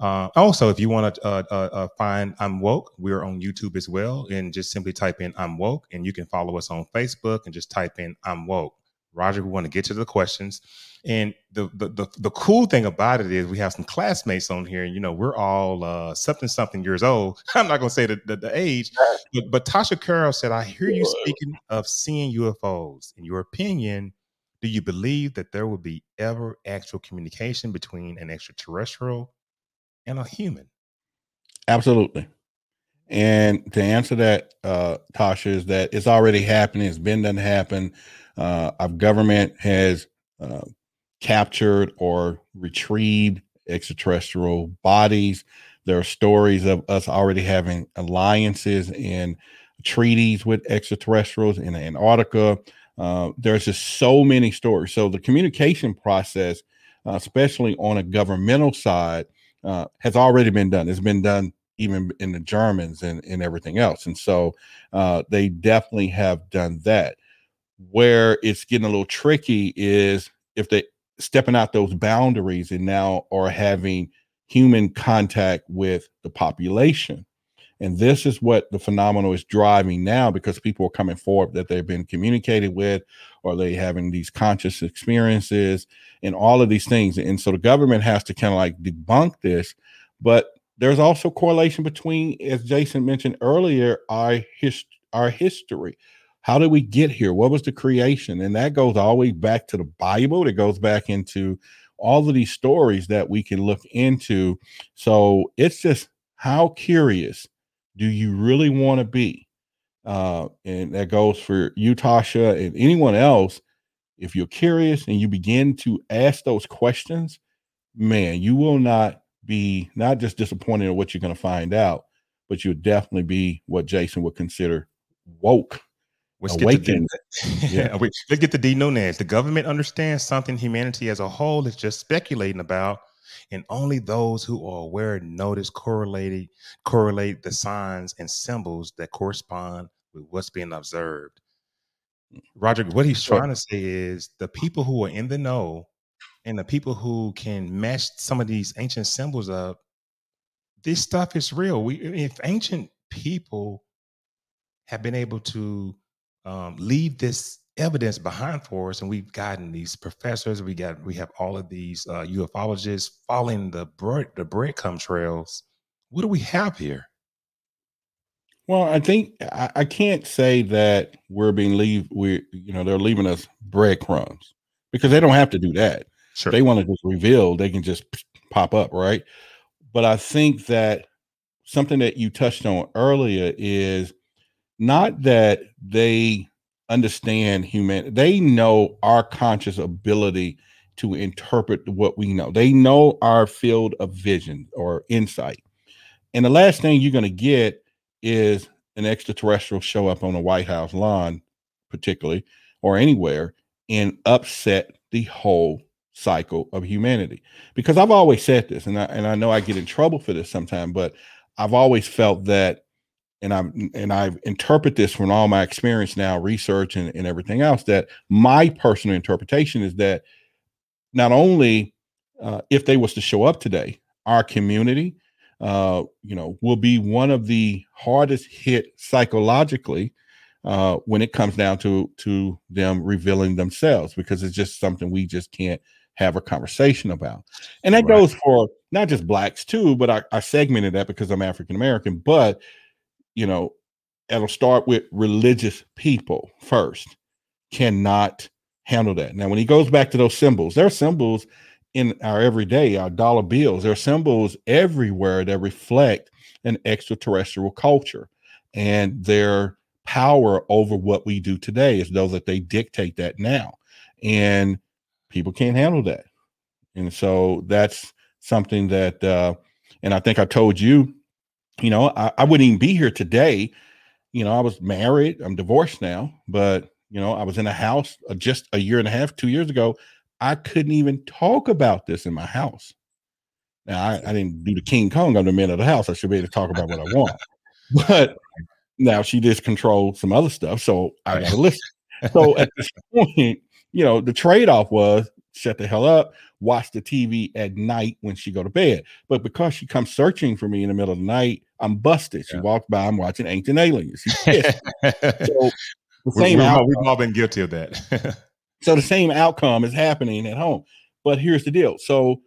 Uh, also, if you want to uh, uh, uh, find I'm Woke, we're on YouTube as well. And just simply type in I'm Woke, and you can follow us on Facebook and just type in I'm Woke. Roger, we want to get to the questions. And the, the the the cool thing about it is we have some classmates on here, and you know we're all uh, something something years old. I'm not going to say the, the, the age, but, but Tasha Carroll said, "I hear you speaking of seeing UFOs. In your opinion, do you believe that there will be ever actual communication between an extraterrestrial and a human?" Absolutely. And to answer that, uh, Tasha, is that it's already happening. It's been done happen. Uh, our government has uh, captured or retrieved extraterrestrial bodies. There are stories of us already having alliances and treaties with extraterrestrials in Antarctica. Uh, there's just so many stories. So the communication process, uh, especially on a governmental side, uh, has already been done. It's been done even in the Germans and, and everything else. And so uh, they definitely have done that. Where it's getting a little tricky is if they stepping out those boundaries and now are having human contact with the population. And this is what the phenomenon is driving now because people are coming forward that they've been communicated with or they having these conscious experiences and all of these things. And so the government has to kind of like debunk this. But there's also correlation between, as Jason mentioned earlier, our his, our history. How did we get here? What was the creation? And that goes all the way back to the Bible. It goes back into all of these stories that we can look into. So it's just how curious do you really want to be? Uh, and that goes for you, Tasha, and anyone else. If you're curious and you begin to ask those questions, man, you will not be not just disappointed in what you're going to find out, but you'll definitely be what Jason would consider woke. Let's get, the awakened. Yeah. let's get the D no. The government understands something humanity as a whole is just speculating about, and only those who are aware notice correlated correlate the signs and symbols that correspond with what's being observed. Roger, what he's trying to say is the people who are in the know and the people who can match some of these ancient symbols up, this stuff is real. We if ancient people have been able to um, leave this evidence behind for us, and we've gotten these professors, we got we have all of these uh, ufologists following the bread the breadcrumb trails. What do we have here? Well, I think I, I can't say that we're being leave we you know they're leaving us breadcrumbs because they don't have to do that. Sure. They want to just reveal, they can just pop up, right? But I think that something that you touched on earlier is not that they understand human they know our conscious ability to interpret what we know. They know our field of vision or insight. And the last thing you're going to get is an extraterrestrial show up on a White House lawn, particularly or anywhere, and upset the whole cycle of humanity. Because I've always said this, and I and I know I get in trouble for this sometimes, but I've always felt that, and I've and I've interpret this from all my experience now, research and, and everything else, that my personal interpretation is that not only uh, if they was to show up today, our community, uh, you know, will be one of the hardest hit psychologically uh, when it comes down to to them revealing themselves, because it's just something we just can't have a conversation about, and that Right. goes for not just blacks too, but I, I segmented that because I'm African American, but you know, it'll start with religious people first cannot handle that. Now, when he goes back to those symbols, there are symbols in our everyday, our dollar bills. There are symbols everywhere that reflect an extraterrestrial culture and their power over what we do today is though that they dictate that now. And people can't handle that. And so that's something that uh and I think I told you, you know, I, I wouldn't even be here today. You know, I was married, I'm divorced now, but you know, I was in a house uh, just a year and a half, two years ago. I couldn't even talk about this in my house. Now, I, I didn't do the King Kong. I'm the man of the house. I should be able to talk about what I want. But now she just controlled some other stuff. So I got to listen. So at this point, you know, the trade off was shut the hell up, watch the TV at night when she go to bed. But because she comes searching for me in the middle of the night, I'm busted. She yeah. walked by, I'm watching Ancient Aliens. She's pissed. so the same we've, outcome, we've all been guilty of that. so the same outcome is happening at home. But here's the deal. So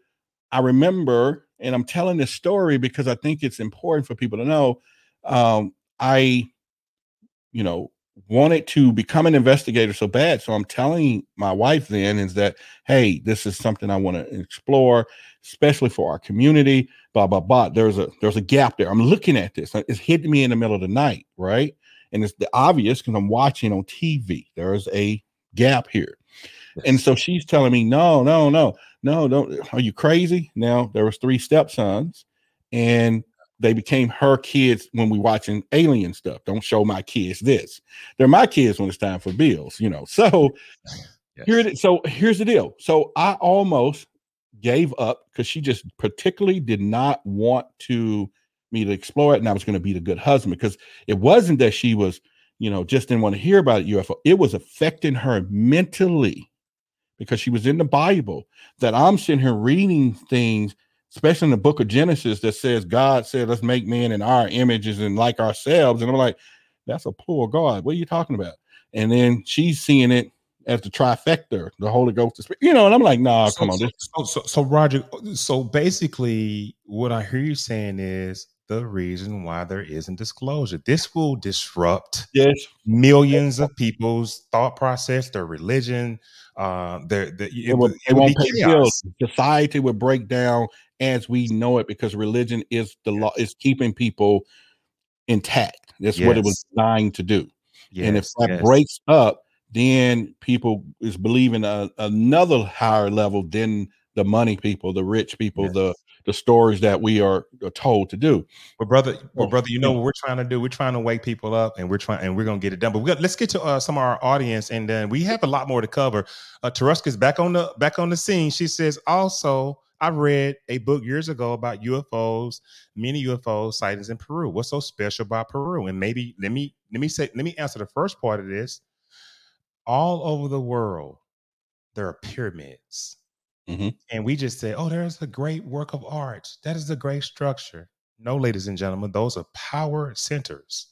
I remember, and I'm telling this story because I think it's important for people to know. Um, I, you know, wanted to become an investigator so bad. So I'm telling my wife then is that, hey, this is something I want to explore, especially for our community. Blah blah blah. There's a there's a gap there. I'm looking at this. It's hitting me in the middle of the night, right? and it's the obvious because I'm watching on TV. There's a gap here. And so she's telling me, no, no, no, no, don't. Are you crazy? Now there was three stepsons, and they became her kids when we watching alien stuff. Don't show my kids this. They're my kids when it's time for bills, you know. So yes. here, so here's the deal. So I almost gave up because she just particularly did not want to me to explore it and I was going to be the good husband because it wasn't that she was, you know, just didn't want to hear about UFO. It was affecting her mentally because she was in the Bible that I'm sitting here reading things, especially in the book of Genesis that says God said, let's make man in our images and like ourselves. And I'm like, that's a poor God. What are you talking about? And then she's seeing it as the trifecta, the Holy Ghost, Spirit, you know, and I'm like, nah, so, come on. So, so, so, Roger, so basically, what I hear you saying is the reason why there isn't disclosure. This will disrupt yes. millions of people's thought process, their religion. Uh, their, their, it, it, will, it won't pay bills. Society would break down as we know it because religion is the law is keeping people intact. That's yes. what it was designed to do. Yes, and if that yes. breaks up, then people is believing a, another higher level than the money people, the rich people, the the stories that we are told to do. But brother, well, brother, you know what we're trying to do? We're trying to wake people up, and we're trying, and we're gonna get it done. But we got, let's get to uh, some of our audience, and then we have a lot more to cover. Uh, Taruska's back on the back on the scene. She says also. I read a book years ago about UFOs, many UFO sightings in Peru. What's so special about Peru? And maybe let me let me say let me answer the first part of this. All over the world, there are pyramids Mm-hmm. And we just say, oh, there's a great work of art. That is a great structure. No, ladies and gentlemen, those are power centers.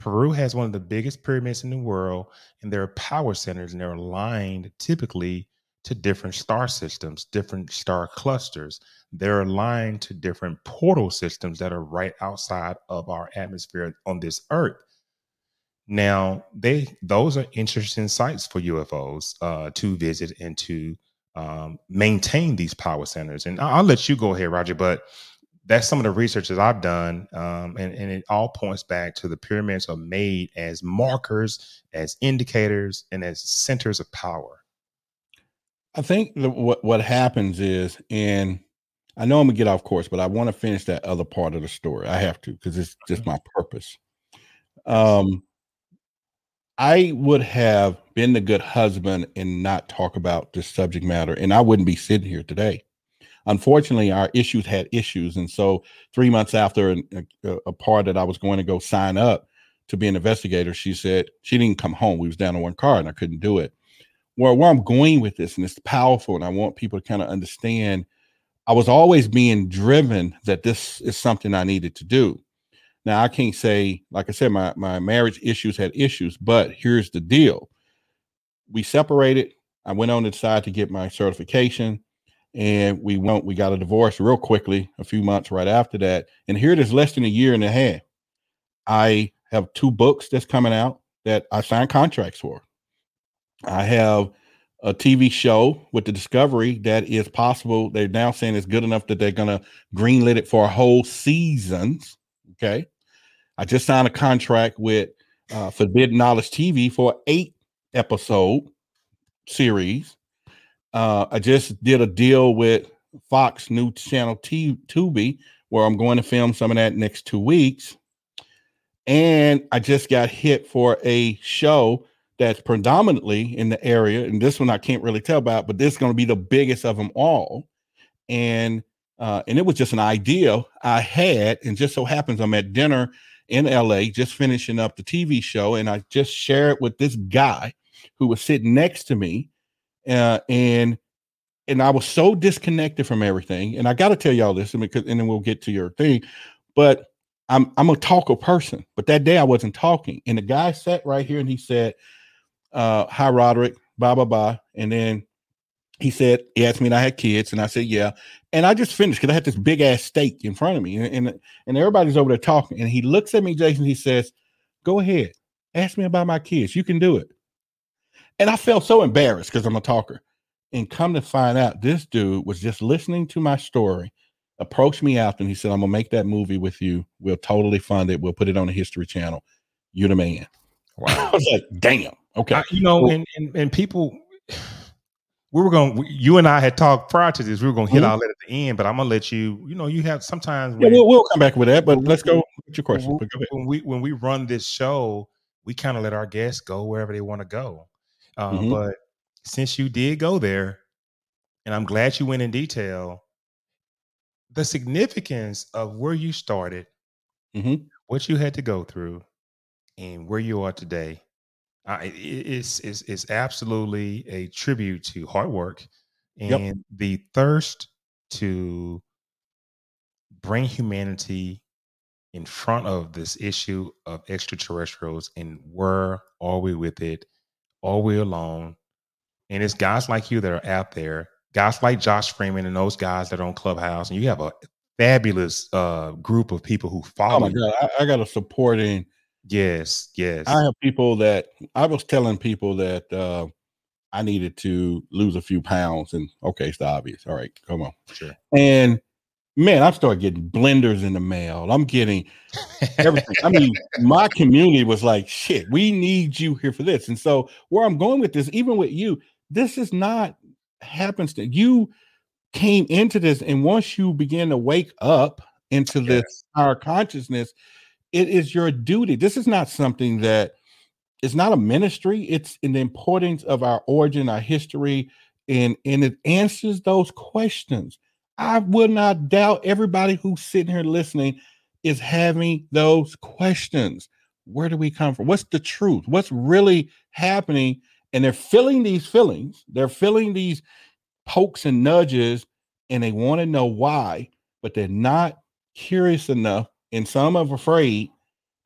Peru has one of the biggest pyramids in the world, and there are power centers, and they're aligned typically to different star systems, different star clusters. They're aligned to different portal systems that are right outside of our atmosphere on this earth. Now, they those are interesting sites for UFOs uh, to visit and to um, maintain these power centers. And I'll, let you go ahead, Roger, but that's some of the research that I've done, um, and, and, it all points back to the pyramids are made as markers, as indicators, and as centers of power. I think the, what what happens is, and I know I'm gonna get off course, but I want to finish that other part of the story. I have to because it's just my purpose. Um, I would have been the good husband and not talk about this subject matter, and I wouldn't be sitting here today. Unfortunately, our issues had issues, and so three months after a, a part that I was going to go sign up to be an investigator, she said she didn't come home. We was down in one car, and I couldn't do it. Where where I'm going with this, and it's powerful, and I want people to kind of understand. I was always being driven that this is something I needed to do. Now I can't say, like I said, my my marriage issues had issues, but here's the deal: we separated. I went on to decide to get my certification, and we went. We got a divorce real quickly, a few months right after that. And here it is, less than a year and a half. I have two books that's coming out that I signed contracts for. I have a TV show with the discovery that is possible. They're now saying it's good enough that they're going to greenlit it for a whole seasons. Okay. I just signed a contract with uh, Forbidden Knowledge TV for eight episode series. Uh, I just did a deal with Fox new channel T Tubi where I'm going to film some of that next two weeks. And I just got hit for a show that's predominantly in the area. And this one I can't really tell about, but this is going to be the biggest of them all. And uh, and it was just an idea I had, and just so happens I'm at dinner in LA, just finishing up the TV show, and I just shared with this guy who was sitting next to me, uh, and and I was so disconnected from everything. And I got to tell y'all this, because and then we'll get to your thing, but I'm I'm a talker person, but that day I wasn't talking, and the guy sat right here and he said, uh, "Hi, Roderick," blah blah blah, and then he said he asked me and I had kids, and I said yeah, and I just finished because I had this big ass steak in front of me, and, and and everybody's over there talking, and he looks at me, Jason, he says, "Go ahead, ask me about my kids. You can do it." And I felt so embarrassed because I'm a talker. And come to find out, this dude was just listening to my story, approached me after, and he said, I'm gonna make that movie with you. We'll totally fund it. We'll put it on the History Channel. You're the man. Wow. I was like, damn. Okay. I, you know, Well- and, and and people we were going to you and I had talked prior to this. We were going to hit Mhm. all that at the end, but I'm going to let you, you know, you have sometimes Yeah, we'll, we'll come back with that, but let's go with your question. when, when we when we run this show, we kind of let our guests go wherever they want to go. Uh, Mhm. But since you did go there, and I'm glad you went in detail, the significance of where you started, Mhm. what you had to go through, and where you are today, uh, it- it- it's, it's it's absolutely a tribute to hard work Yep. and the thirst to bring humanity in front of this issue of extraterrestrials and where are we with it? Are we alone? And it's guys like you that are out there, guys like Josh Freeman and those guys that are on Clubhouse, and you have a fabulous uh, group of people who follow. Oh my god, I, I got a supporting. Yes, yes. I have people that I was telling people that uh, I needed to lose a few pounds, and okay, it's the obvious. All right, come on. Sure. And man, I started getting blenders in the mail. I'm getting everything. I mean, my community was like, shit, we need you here for this. And so, where I'm going with this, even with you, this is not happens You You came into this, and once you begin to wake up into this higher consciousness, it is your duty. This is not something that it's not a ministry. It's in the importance of our origin, our history, and and it answers those questions. I would not doubt everybody who's sitting here listening is having those questions. Where do we come from? What's the truth? What's really happening? And they're feeling these feelings. They're feeling these pokes and nudges, and they want to know why, but they're not curious enough, and some are afraid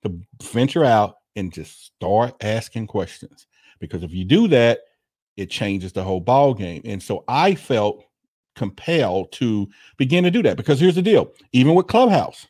to venture out and just start asking questions. Because if you do that, it changes the whole ball game. And so I felt compelled to begin to do that. Because here's the deal even with clubhouse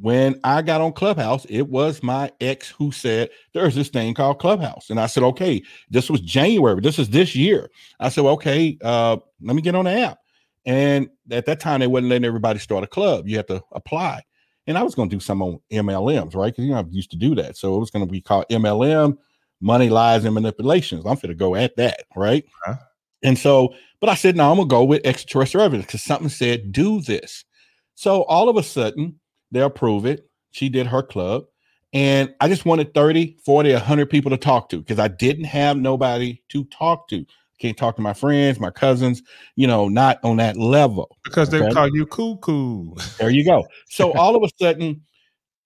when i got on clubhouse it was my ex who said there's this thing called clubhouse. And i said okay this was january. This is this year. I said well, okay uh let me get on the app. And at that time they wasn't letting everybody start a club. You had to apply and i was going to do some on mlms right because you know i used to do that so it was going to be called mlm money lies and manipulations i'm going to go at that right uh-huh. and so, but I said, no, I'm gonna go with extraterrestrial evidence because something said do this. So all of a sudden, they approve it. She did her club. And I just wanted 30, 40, 100 people to talk to because I didn't have nobody to talk to. Can't talk to my friends, my cousins, you know, not on that level. because they okay? call you cuckoo. There you go. So all of a sudden,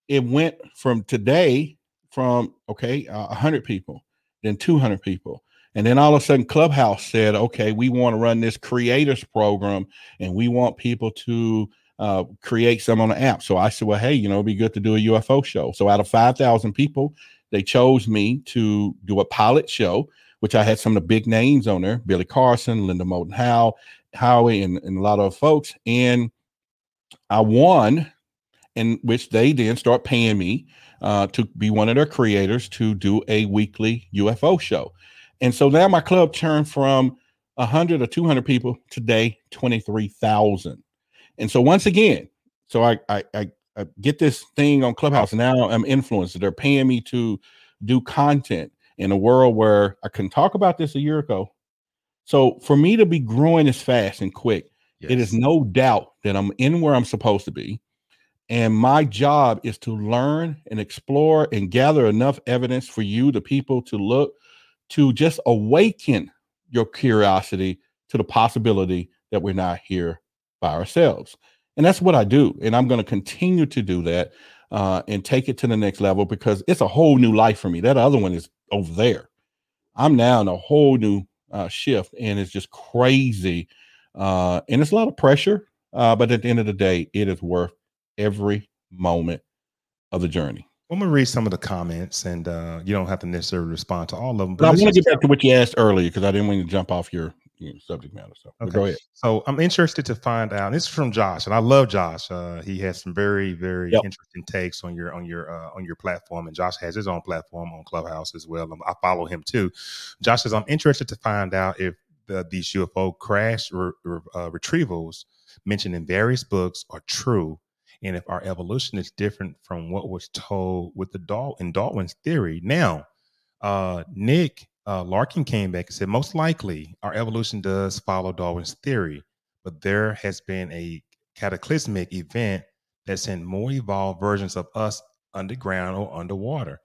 it went from today from okay, uh, 100 people, then 200 people. And then all of a sudden, Clubhouse said, okay, we want to run this creators program and we want people to uh, create some on the app. So I said, well, hey, you know, it'd be good to do a UFO show. So out of 5,000 people, they chose me to do a pilot show, which I had some of the big names on there Billy Carson, Linda Moulton Howe, Howie, and, and a lot of folks. And I won, in which they then start paying me uh, to be one of their creators to do a weekly UFO show. And so now my club turned from 100 or 200 people today, 23,000. And so once again, so I, I, I, I get this thing on Clubhouse. Now I'm influencer. They're paying me to do content in a world where I couldn't talk about this a year ago. So for me to be growing as fast and quick, yes. it is no doubt that I'm in where I'm supposed to be. And my job is to learn and explore and gather enough evidence for you, the people, to look to just awaken your curiosity to the possibility that we're not here by ourselves. And that's what I do. And I'm going to continue to do that uh, and take it to the next level because it's a whole new life for me. That other one is over there. I'm now in a whole new uh, shift and it's just crazy. Uh, and it's a lot of pressure. Uh, but at the end of the day, it is worth every moment of the journey. I'm gonna read some of the comments, and uh, you don't have to necessarily respond to all of them. But, but I want to get back to what you asked earlier because I didn't want to jump off your you know, subject matter. So okay. go ahead. So I'm interested to find out. This is from Josh, and I love Josh. Uh, he has some very very yep. interesting takes on your on your uh, on your platform, and Josh has his own platform on Clubhouse as well. I follow him too. Josh says I'm interested to find out if the, these UFO crash re, re, uh, retrievals mentioned in various books are true and if our evolution is different from what was told with the Dal- in Darwin's theory. Now, uh, Nick uh, Larkin came back and said most likely our evolution does follow Darwin's theory, but there has been a cataclysmic event that sent more evolved versions of us underground or underwater.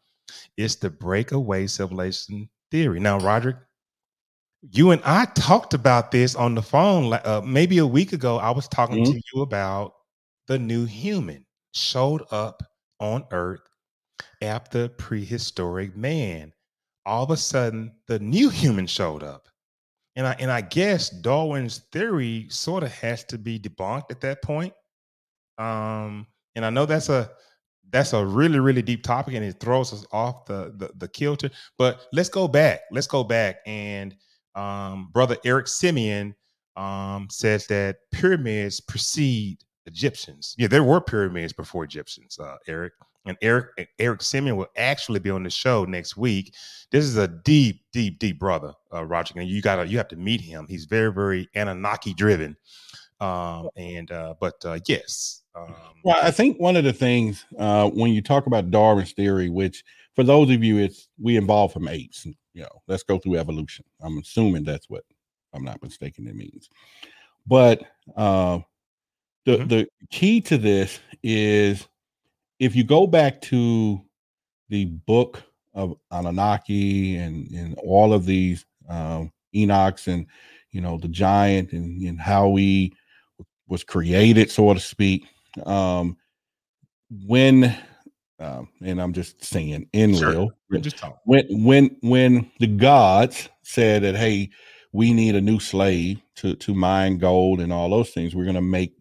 It's the breakaway civilization theory. Now, Roderick, you and I talked about this on the phone uh, maybe a week ago. I was talking mm-hmm. to you about the new human showed up on earth after prehistoric man. All of a sudden, the new human showed up. And I and I guess Darwin's theory sort of has to be debunked at that point. Um, and I know that's a that's a really really deep topic and it throws us off the the, the kilter. But let's go back. Let's go back and um, brother Eric Simeon um, says that pyramids precede Egyptians. Yeah, there were pyramids before Egyptians, uh, Eric. And Eric Eric Simeon will actually be on the show next week. This is a deep, deep, deep brother, uh, Roger. And you gotta you have to meet him. He's very, very Anunnaki driven. Um, and uh, but uh, yes. Um, well, I think one of the things uh, when you talk about Darwin's theory, which for those of you, it's we evolved from apes. You know, let's go through evolution. I'm assuming that's what I'm not mistaken it means. But uh, the mm-hmm. the key to this is if you go back to the book of Anunnaki and and all of these um, Enochs and you know the giant and, and how we was created, so to speak. Um, when um, and I'm just saying in sure. real, when, just talk. when when when the gods said that hey, we need a new slave to to mine gold and all those things, we're going to make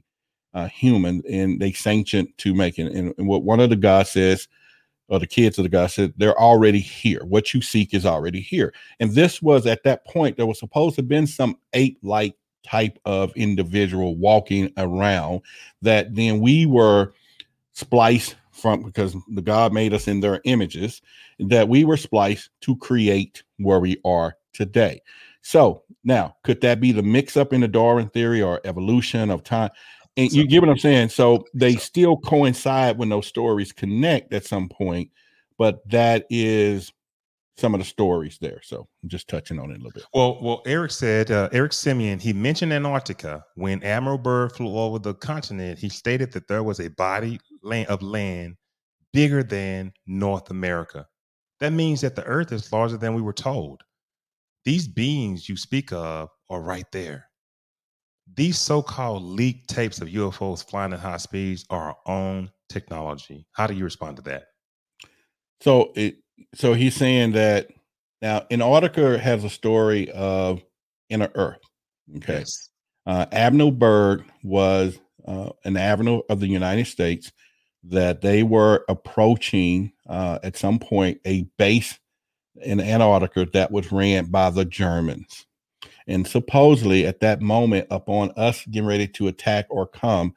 uh, human and they sanctioned to make it. And, and what one of the guys says, or the kids of the guy said, they're already here. What you seek is already here. And this was at that point, there was supposed to have been some ape like type of individual walking around that then we were spliced from because the God made us in their images, that we were spliced to create where we are today. So now, could that be the mix up in the Darwin theory or evolution of time? And you get what I'm saying? So they still coincide when those stories connect at some point, but that is some of the stories there. So I'm just touching on it a little bit. Well, well, Eric said, uh, Eric Simeon, he mentioned Antarctica. When Admiral Byrd flew over the continent, he stated that there was a body land of land bigger than North America. That means that the earth is larger than we were told. These beings you speak of are right there these so-called leaked tapes of UFOs flying at high speeds are our own technology. How do you respond to that? So it so he's saying that now Antarctica has a story of inner Earth. Okay. Yes. Uh, Admiral Byrd was uh, an admiral of the United States that they were approaching uh, at some point a base in Antarctica that was ran by the Germans. And supposedly at that moment, upon us getting ready to attack or come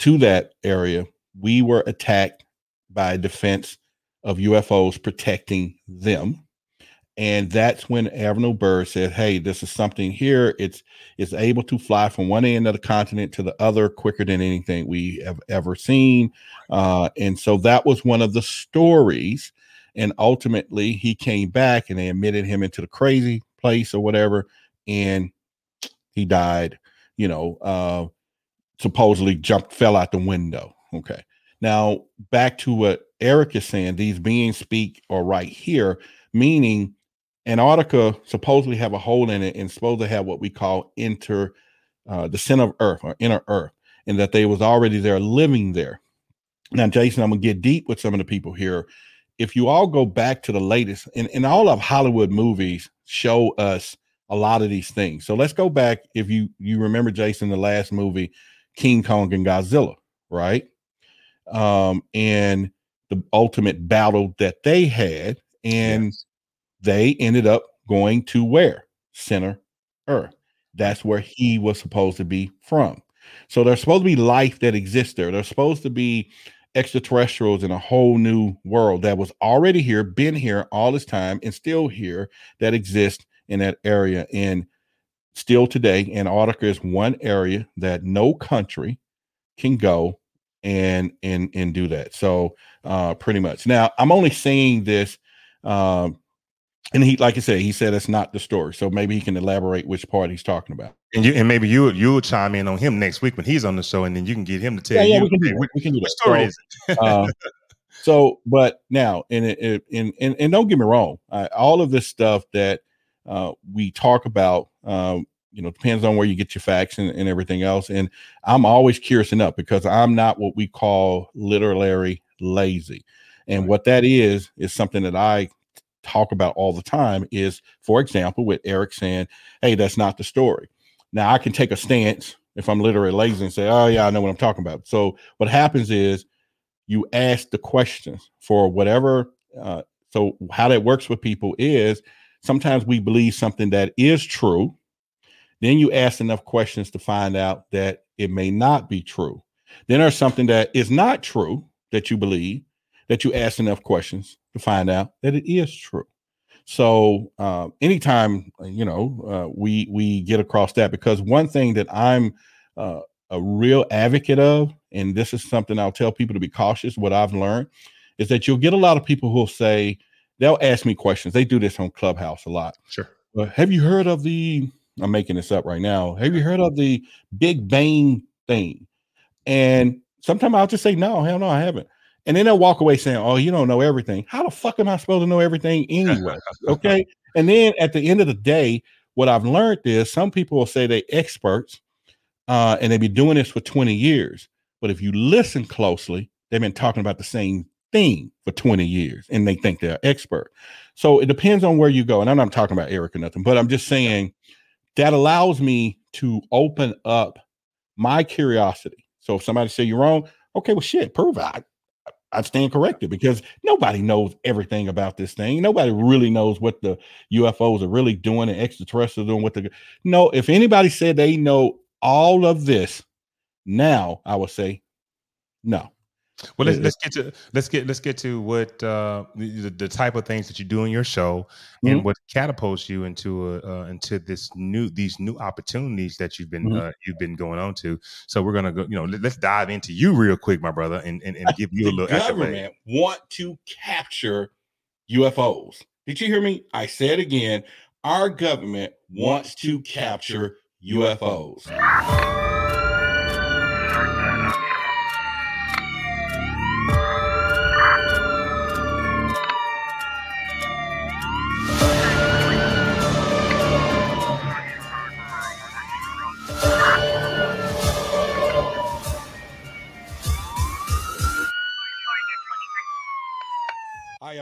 to that area, we were attacked by defense of UFOs protecting them. and that's when Admiral Byrd said, "Hey, this is something here. It's it's able to fly from one end of the continent to the other quicker than anything we have ever seen." Uh, and so that was one of the stories. And ultimately, he came back and they admitted him into the crazy place or whatever, and he died. You know, uh, supposedly jumped, fell out the window. Okay. Now back to what Eric is saying. These beings speak or right here, meaning Antarctica supposedly have a hole in it and supposed to have what we call inter uh, the center of Earth or inner Earth, and that they was already there living there. Now, Jason, I'm gonna get deep with some of the people here. If you all go back to the latest, and, and all of Hollywood movies show us a lot of these things. So let's go back. If you you remember, Jason, the last movie, King Kong and Godzilla, right? Um, and the ultimate battle that they had, and yes they ended up going to where? Center Earth. That's where he was supposed to be from. So there's supposed to be life that exists there. There's supposed to be extraterrestrials in a whole new world that was already here, been here all this time, and still here that exist in that area. And still today, Antarctica is one area that no country can go and and and do that. So uh pretty much. Now I'm only saying this um and he like i said he said it's not the story so maybe he can elaborate which part he's talking about and you and maybe you you'll chime in on him next week when he's on the show and then you can get him to tell yeah, yeah, you we can, do, we can do that. story so, uh, so but now and, it, and, and and don't get me wrong uh, all of this stuff that uh, we talk about um, you know depends on where you get your facts and, and everything else and i'm always curious enough because i'm not what we call literary lazy and what that is is something that i talk about all the time is, for example, with Eric saying, Hey, that's not the story. Now I can take a stance if I'm literally lazy and say, Oh, yeah, I know what I'm talking about. So what happens is you ask the questions for whatever. Uh, so how that works with people is sometimes we believe something that is true. Then you ask enough questions to find out that it may not be true. Then there's something that is not true that you believe that you ask enough questions to find out that it is true. So uh, anytime you know uh, we we get across that, because one thing that I'm uh, a real advocate of, and this is something I'll tell people to be cautious. What I've learned is that you'll get a lot of people who'll say they'll ask me questions. They do this on Clubhouse a lot. Sure. have you heard of the? I'm making this up right now. Have you heard of the Big Bang thing? And sometimes I'll just say no, hell no, I haven't. And then they'll walk away saying, Oh, you don't know everything. How the fuck am I supposed to know everything anyway? okay. and then at the end of the day, what I've learned is some people will say they're experts uh, and they've been doing this for 20 years. But if you listen closely, they've been talking about the same thing for 20 years and they think they're expert. So it depends on where you go. And I'm not talking about Eric or nothing, but I'm just saying that allows me to open up my curiosity. So if somebody say you're wrong, okay, well shit, prove it. I stand corrected because nobody knows everything about this thing. Nobody really knows what the UFOs are really doing and extraterrestrials doing. What the no, if anybody said they know all of this, now I would say no. Well, let's let's get to let's get let's get to what uh, the, the type of things that you do in your show mm-hmm. and what catapults you into a, uh, into this new these new opportunities that you've been mm-hmm. uh, you've been going on to. So we're gonna go, you know, let, us dive into you real quick, my brother, and and, and give you a little. government want to capture UFOs. Did you hear me? I said again. Our government wants to capture UFOs.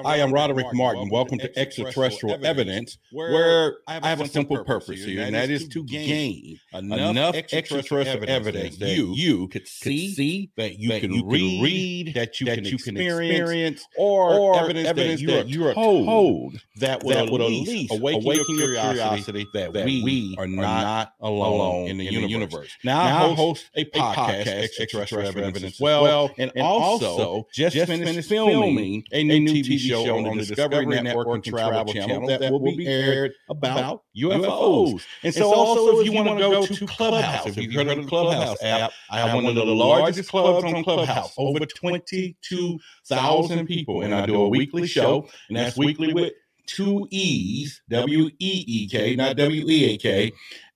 I am Roderick Martin. Welcome to Extraterrestrial Evidence, where I have a simple purpose here, and that is to gain enough extraterrestrial evidence that you could see, that you can read, that you can experience, or evidence that you are told that would at least awaken your curiosity that we are not alone in the universe. Now I host a podcast, Extraterrestrial Evidence, well, and also just finished filming a new TV show show on the Discovery Network and Travel Channel that will be aired about UFOs. And so, also, if you want to go to Clubhouse, if you've heard of the Clubhouse app, I have one of the largest clubs on Clubhouse, over 22,000 people. And I do a weekly show, and that's weekly with two E's, W E E K, not W E A K.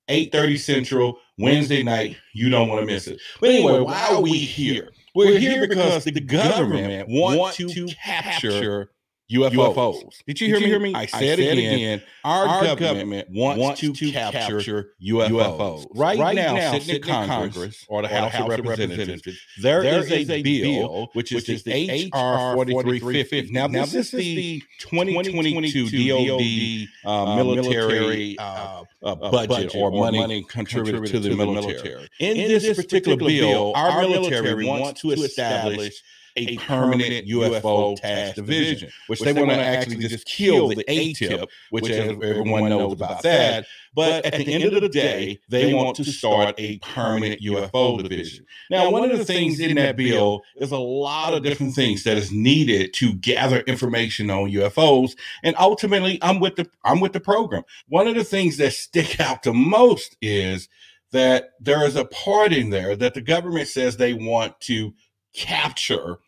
8:30 Central Wednesday night. You don't want to miss it. But anyway, why are we here? We're here because the government wants to capture UFOs. Did you hear me? hear me? I said it again. Our government wants to capture UFOs. Right now, sitting in Congress or the House of Representatives, there is a bill which is the HR 4350. Now, this is the 2022 DOD uh, uh, military uh, uh budget or money contributed to the military. In this particular bill, our military wants to establish a permanent UFO task division, which they want to actually just kill the ATIP, which everyone knows about that. But at the end of the day, they want to start a permanent UFO division. Now, one of the things in that bill is a lot of different things that is needed to gather information on UFOs. And ultimately, I'm with the I'm with the program. One of the things that stick out the most is that there is a part in there that the government says they want to capture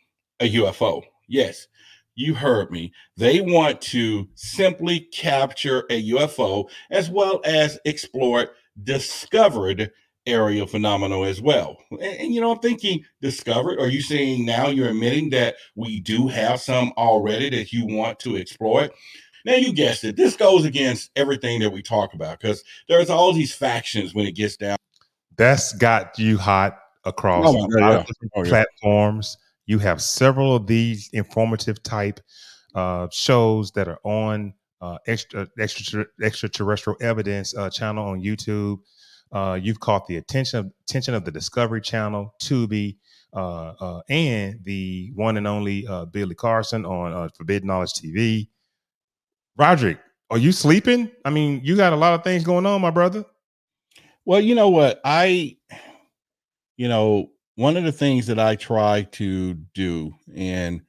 a UFO. Yes, you heard me. They want to simply capture a UFO as well as explore discovered aerial phenomena as well. And, and, you know, I'm thinking discovered. Are you saying now you're admitting that we do have some already that you want to explore? Now you guessed it. This goes against everything that we talk about because there's all these factions when it gets down. That's got you hot across Oh, yeah. Oh, yeah. platforms. You have several of these informative type uh, shows that are on uh, extra, extra extraterrestrial evidence uh, channel on YouTube. Uh, you've caught the attention of, attention of the Discovery Channel, Tubi, uh, uh, and the one and only uh, Billy Carson on uh, Forbidden Knowledge TV. Roderick, are you sleeping? I mean, you got a lot of things going on, my brother. Well, you know what? I, you know, one of the things that I try to do, and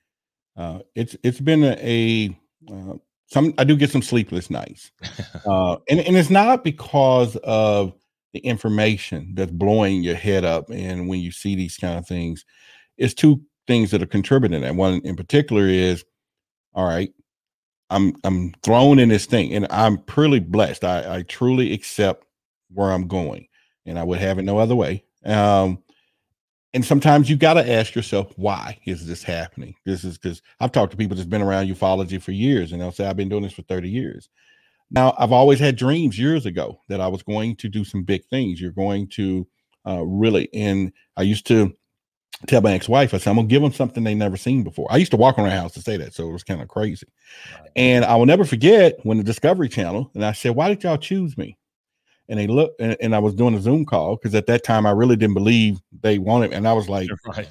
uh, it's it's been a, a uh, some I do get some sleepless nights, uh, and and it's not because of the information that's blowing your head up, and when you see these kind of things, it's two things that are contributing. And one in particular is, all right, I'm I'm thrown in this thing, and I'm pretty blessed. I, I truly accept where I'm going, and I would have it no other way. Um, and sometimes you got to ask yourself, why is this happening? This is because I've talked to people that's been around ufology for years, and they'll say, I've been doing this for 30 years. Now, I've always had dreams years ago that I was going to do some big things. You're going to uh, really, and I used to tell my ex-wife, I said, I'm gonna give them something they never seen before. I used to walk around the house to say that, so it was kind of crazy. And I will never forget when the Discovery Channel, and I said, Why did y'all choose me? And they looked, and, and I was doing a Zoom call because at that time I really didn't believe they wanted, me. and I was like, right.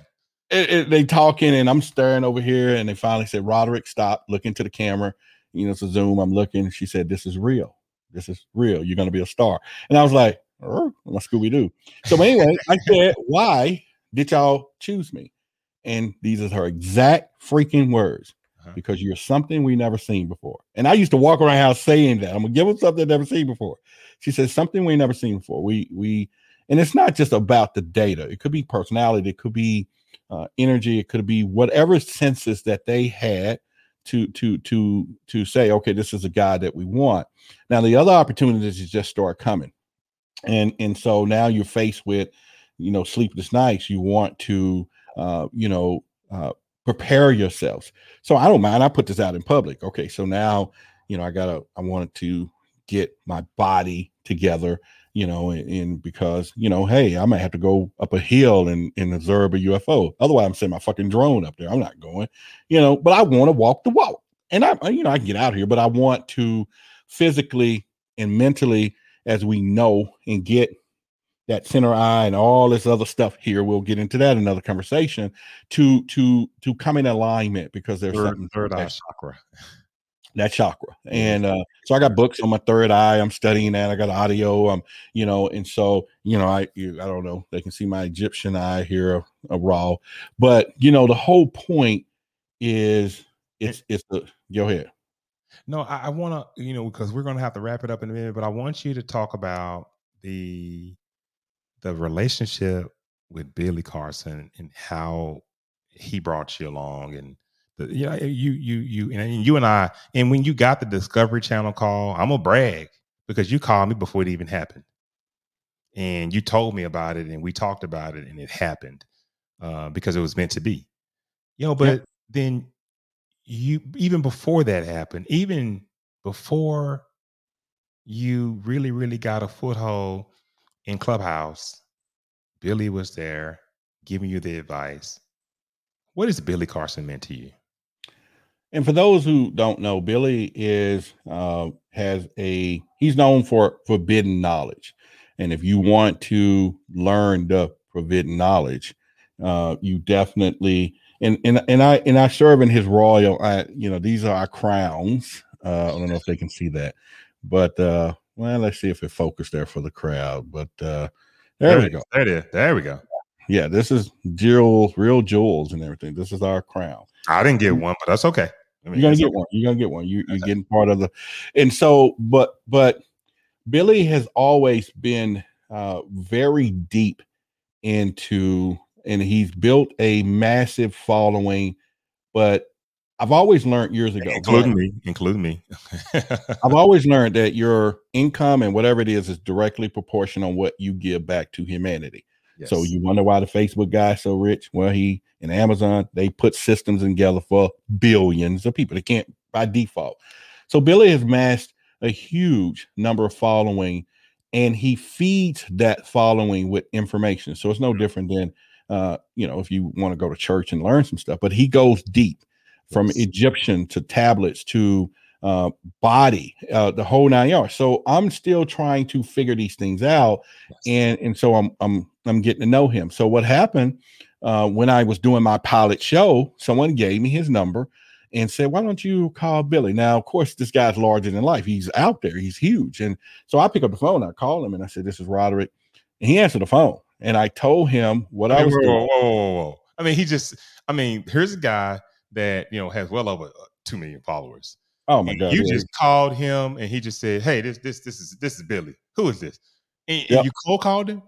it, it- they talking, and I'm staring over here, and they finally said, Roderick, stop, look into the camera. You know, it's a Zoom. I'm looking. She said, This is real. This is real. You're gonna be a star. And I was like, "Er, my Scooby Doo. So anyway, I said, Why did y'all choose me? And these are her exact freaking words. Because you're something we never seen before. And I used to walk around house saying that. I'm gonna give them something they never seen before. She says something we never seen before. We we and it's not just about the data, it could be personality, it could be uh, energy, it could be whatever senses that they had to to to to say, okay, this is a guy that we want. Now the other opportunities just start coming and and so now you're faced with you know sleepless nights you want to uh you know uh prepare yourselves so i don't mind i put this out in public okay so now you know i gotta i wanted to get my body together you know and, and because you know hey i might have to go up a hill and, and observe a ufo otherwise i'm sending my fucking drone up there. I'm not going you know but i want to walk the walk. And i you know i can get out here but i want to physically and mentally as we know and get that center eye and all this other stuff here. We'll get into that in another conversation to to to come in alignment because there's Third, something third eye chakra. that chakra. And uh so i got books on my third eye. I'm studying that. I got audio. Um you know and so you know i you, i don't know. They can see my egyptian eye here a raw. But you know the whole point is it's it's the Go ahead. No, I, I want to, you know, because we're going to have to wrap it up in a minute, but I want you to talk about the the relationship with Billy Carson and how he brought you along and the, you know, you you you and you and I and when you got the Discovery Channel call, I'm gonna brag because you called me before it even happened, and you told me about it and we talked about it and it happened uh, because it was meant to be, you know. But Yep. then you even before that happened, even before you really really got a foothold in Clubhouse, Billy was there giving you the advice. What has Billy Carson meant to you? And for those who don't know, Billy is uh, has a he's known for forbidden knowledge, and if you want to learn the forbidden knowledge, uh, you definitely and and and I and I serve in his royal. I you know these are our crowns. Uh, I don't know if they can see that, but uh, well, let's see if it focused there for the crowd. But uh, there, we go. There it is. There we go. Yeah, this is jewels, real jewels, and everything. This is our crown. I didn't get one, but that's okay. I mean, You're gonna get okay. one. You're gonna get one. You you're getting part of the, and so, but but Billy has always been uh, very deep into, and he's built a massive following. But I've always learned years ago, including me, including me. I've always learned that your income and whatever it is is directly proportional on what you give back to humanity. So you wonder why the Facebook guy is so rich? Well, he and Amazon they put systems together for billions of people. They can't by default. So Billy has amassed a huge number of following, and he feeds that following with information. So it's no different than uh, you know if you want to go to church and learn some stuff, but he goes deep from Egyptian to tablets to uh, body, uh, the whole nine yards. So I'm still trying to figure these things out, and and so I'm I'm I'm getting to know him. So what happened uh, when I was doing my pilot show? Someone gave me his number and said, "Why don't you call Billy?" Now, of course, this guy's larger than life. He's out there. He's huge, and so I pick up the phone. I call him and I said, "This is Roderick," and he answered the phone. And I told him what I was whoa, doing. whoa, whoa, whoa. I mean, he just. I mean, here's a guy that you know has well over uh, two million followers. Oh my And God! You yeah. just called him, and he just said, "Hey, this this this is this is Billy. Who is this?" And, and you cold called him.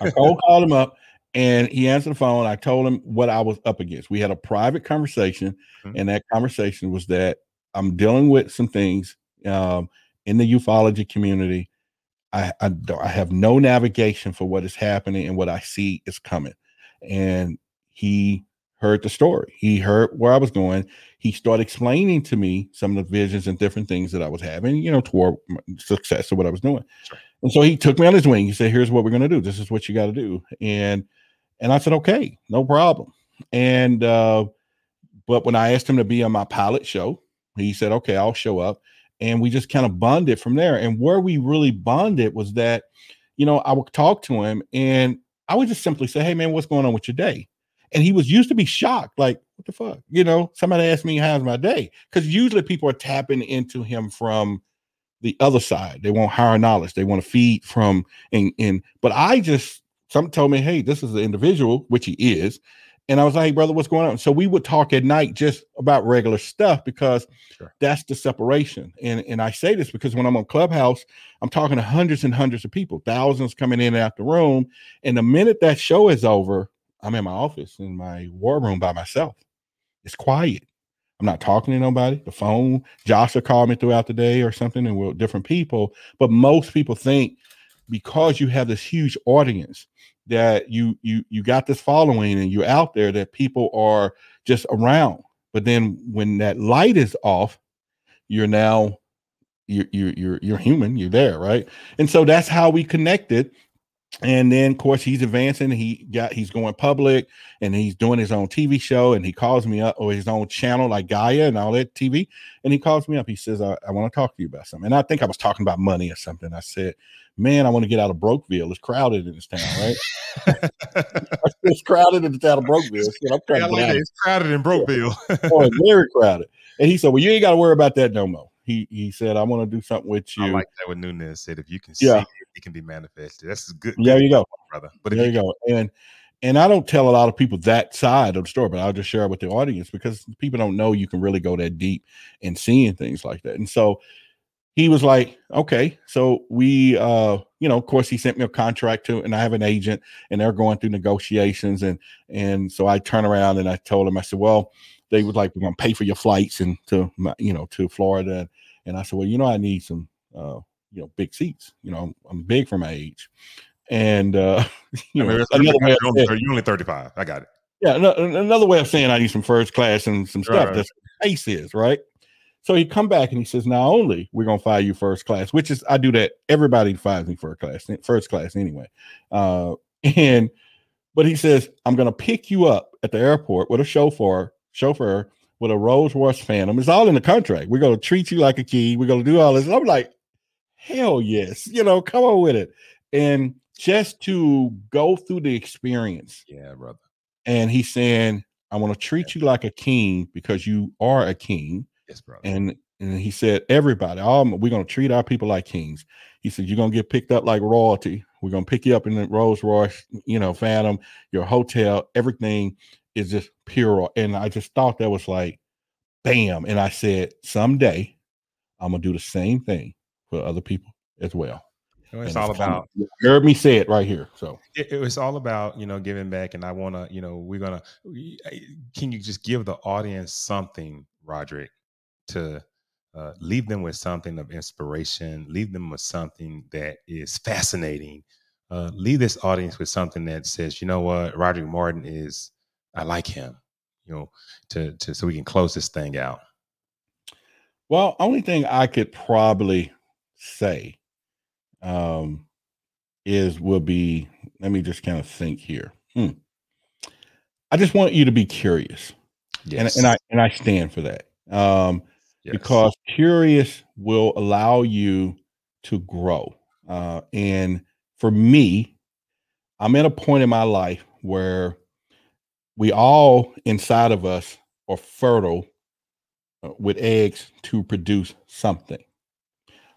I cold called him up and he answered the phone. I told him what I was up against. We had a private conversation, Mhm. and that conversation was that I'm dealing with some things um, in the ufology community. I, I don't- I have no navigation for what is happening and what I see is coming. And he heard the story. He heard where I was going. He started explaining to me some of the visions and different things that I was having, you know, toward success of what I was doing. And so he took me on his wing. He said, "Here's what we're going to do. This is what you got to do." And and I said, "Okay, no problem." And uh, but when I asked him to be on my pilot show, he said, "Okay, I'll show up." And we just kind of bonded from there. And where we really bonded was that, you know, I would talk to him and I would just simply say, "Hey, man, what's going on with your day?" And he was used to be shocked, like, "What the fuck?" You know, somebody asked me, "How's my day?" Because usually people are tapping into him from the other side. They want higher knowledge. They want to feed from and and but I just some told me, hey, this is the individual, which he is. And I was like, hey, brother, what's going on? So we would talk at night just about regular stuff because that's the separation. And and I say this because when I'm on Clubhouse, I'm talking to hundreds and hundreds of people, thousands coming in and out the room. And the minute that show is over, I'm in my office in my war room by myself. It's quiet. I'm not talking to nobody. The phone, Josh will call me throughout the day or something, and we're different people. But most people think because you have this huge audience that you you you got this following and you're out there that people are just around. But then when that light is off, you're now you're you're you're, you're human. You're there, right? And so that's how we connected and then of course he's advancing he got he's going public and he's doing his own tv show and he calls me up or his own channel like gaia and all that tv and he calls me up. He says i, I want to talk to you about something. And i think i was talking about money or something. I said man i want to get out of brokeville. It's crowded in this town right? It's crowded in the town of brokeville. Shit, I'm trying Yeah, to like out it. of It's crowded in Brokeville. oh, it's very crowded. And he said well you ain't got to worry about that no more he he said i want to do something with you I like that what Nunez said. If you can see it, it can be manifested. That's good. There you go, brother. But there you you go. And and I don't tell a lot of people that side of the story, but I'll just share it with the audience because people don't know you can really go that deep and seeing things like that. And so he was like, okay, so we, uh, you know, of course, he sent me a contract to, and I have an agent, and they're going through negotiations, and and so I turn around and I told him, I said, well, they was like, we're gonna pay for your flights and to, you know, to Florida, and I said, well, you know, I need some, uh, you know, big seats. You know, I'm, I'm big for my age, and uh, you know, I mean, you're, only, you're only 35. I got it. Yeah, no, another way of saying I need some first class and some stuff. Right. That's pace is right. So he come back and he says, "Not only we're gonna fire you first class, which is I do that. Everybody fires me first class, first class anyway. Uh, and but he says I'm gonna pick you up at the airport with a chauffeur, chauffeur with a Rolls Royce Phantom. It's all in the contract. We're gonna treat you like a key. We're gonna do all this. And I'm like, hell yes, you know, come on with it. And just to go through the experience, yeah, brother. And he's saying, I want to treat you like a king because you are a king Yes, bro. And and he said, everybody, all we're gonna treat our people like kings. He said, You're gonna get picked up like royalty. We're gonna pick you up in the Rolls Royce, you know, Phantom, your hotel, everything is just pure. And I just thought that was like bam. And I said, someday I'm gonna do the same thing for other people as well. it's all about you heard me say it right here. So it, it, was all about you know giving back, and I want to you know we're gonna. Can you just give the audience something, Roderick, to uh, leave them with something of inspiration, leave them with something that is fascinating. Uh, leave this audience with something that says, you know what, Roderick Martin is, I like him, you know, to, to so we can close this thing out. Well, only thing I could probably say um, is will be, let me just kind of think here. Hmm. I just want you to be curious. Yes. And, and I and I stand for that. Um, yes. because curious will allow you to grow. Uh, and for me, I'm at a point in my life where we all inside of us are fertile uh, with eggs to produce something.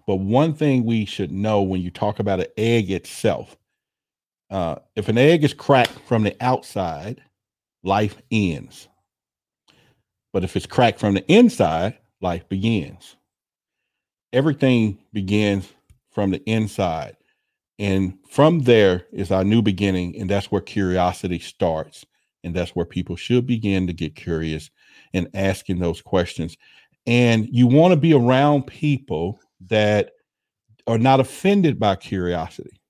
But one thing we should know when you talk about an egg itself, uh, if an egg is cracked from the outside, life ends. But if it's cracked from the inside, life begins. Everything begins from the inside. And from there is our new beginning. And that's where curiosity starts. And that's where people should begin to get curious and asking those questions. And you want to be around people that are not offended by curiosity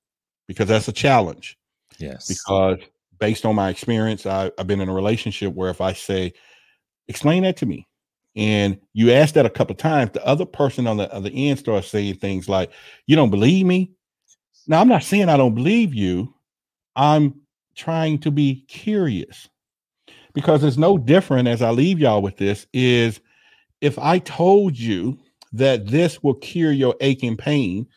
because that's a challenge. Yes. Because based on my experience, I, have been in a relationship where if I say, explain that to me, and you ask that a couple times, the other person on the other end starts saying things like, You don't believe me? Now, I'm not saying I don't believe you. I'm trying to be curious because it's no different as I leave y'all with this is if I told you that this will cure your aching pain,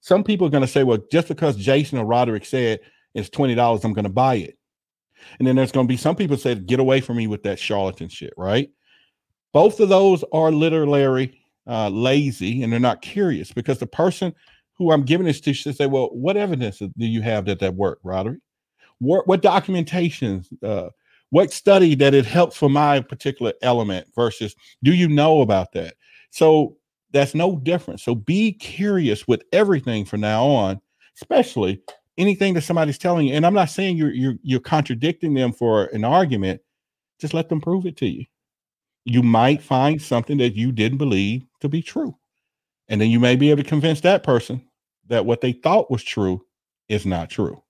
some people are going to say, well, just because Jason or Roderick said it's $20, I'm going to buy it. And then there's going to be some people say, get away from me with that charlatan shit, right? Both of those are literally uh, lazy and they're not curious because the person who I'm giving this to should say, well, what evidence do you have that that worked, Roderick? What, what documentation, uh, what study that it helps for my particular element versus do you know about that? So that's no different. So be curious with everything from now on, especially anything that somebody's telling you. And I'm not saying you're you're you're contradicting them for an argument. Just let them prove it to you you might find something that you didn't believe to be true. And then you may be able to convince that person that what they thought was true is not true.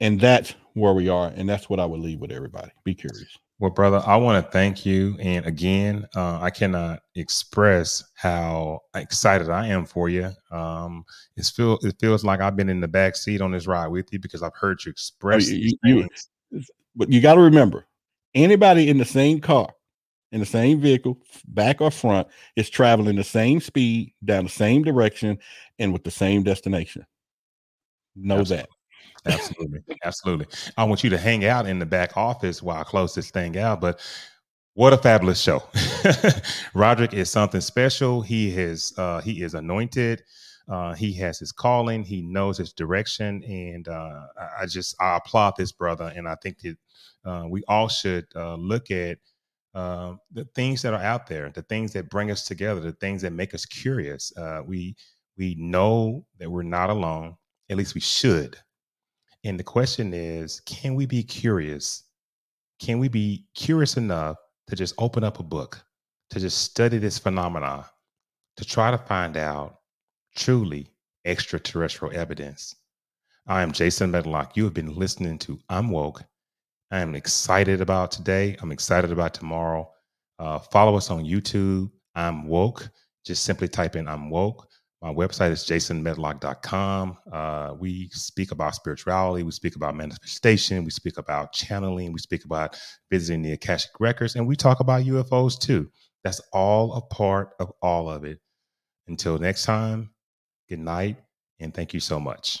And that's where we are. And that's what I would leave with everybody. Be curious. Well, brother, I want to thank you. And again, uh, I cannot express how excited I am for you. Um, it's feel, it feels like I've been in the back seat on this ride with you because I've heard you oh, express. Oh, you, you, but you got to remember, anybody in the same car in the same vehicle, back or front, is traveling the same speed down the same direction and with the same destination. Know Absolutely. that. Absolutely. Absolutely. I want you to hang out in the back office while I close this thing out. But what a fabulous show. Roderick is something special. He has uh he is anointed. Uh, he has his calling. He knows his direction, and uh, I, I just I applaud this brother. And I think that uh, we all should uh, look at uh, the things that are out there, the things that bring us together, the things that make us curious. Uh, we we know that we're not alone. At least we should. And the question is, can we be curious? Can we be curious enough to just open up a book, to just study this phenomena, to try to find out truly extraterrestrial evidence? I am Jason Medlock. You have been listening to I'm Woke. I am excited about today. I'm excited about tomorrow. Uh, follow us on YouTube. I'm Woke. Just simply type in I'm Woke. My website is jasonmedlock.com. Uh, we speak about spirituality. We speak about manifestation. We speak about channeling. We speak about visiting the Akashic Records. And we talk about UFOs too. That's all a part of all of it. Until next time, good night. And thank you so much.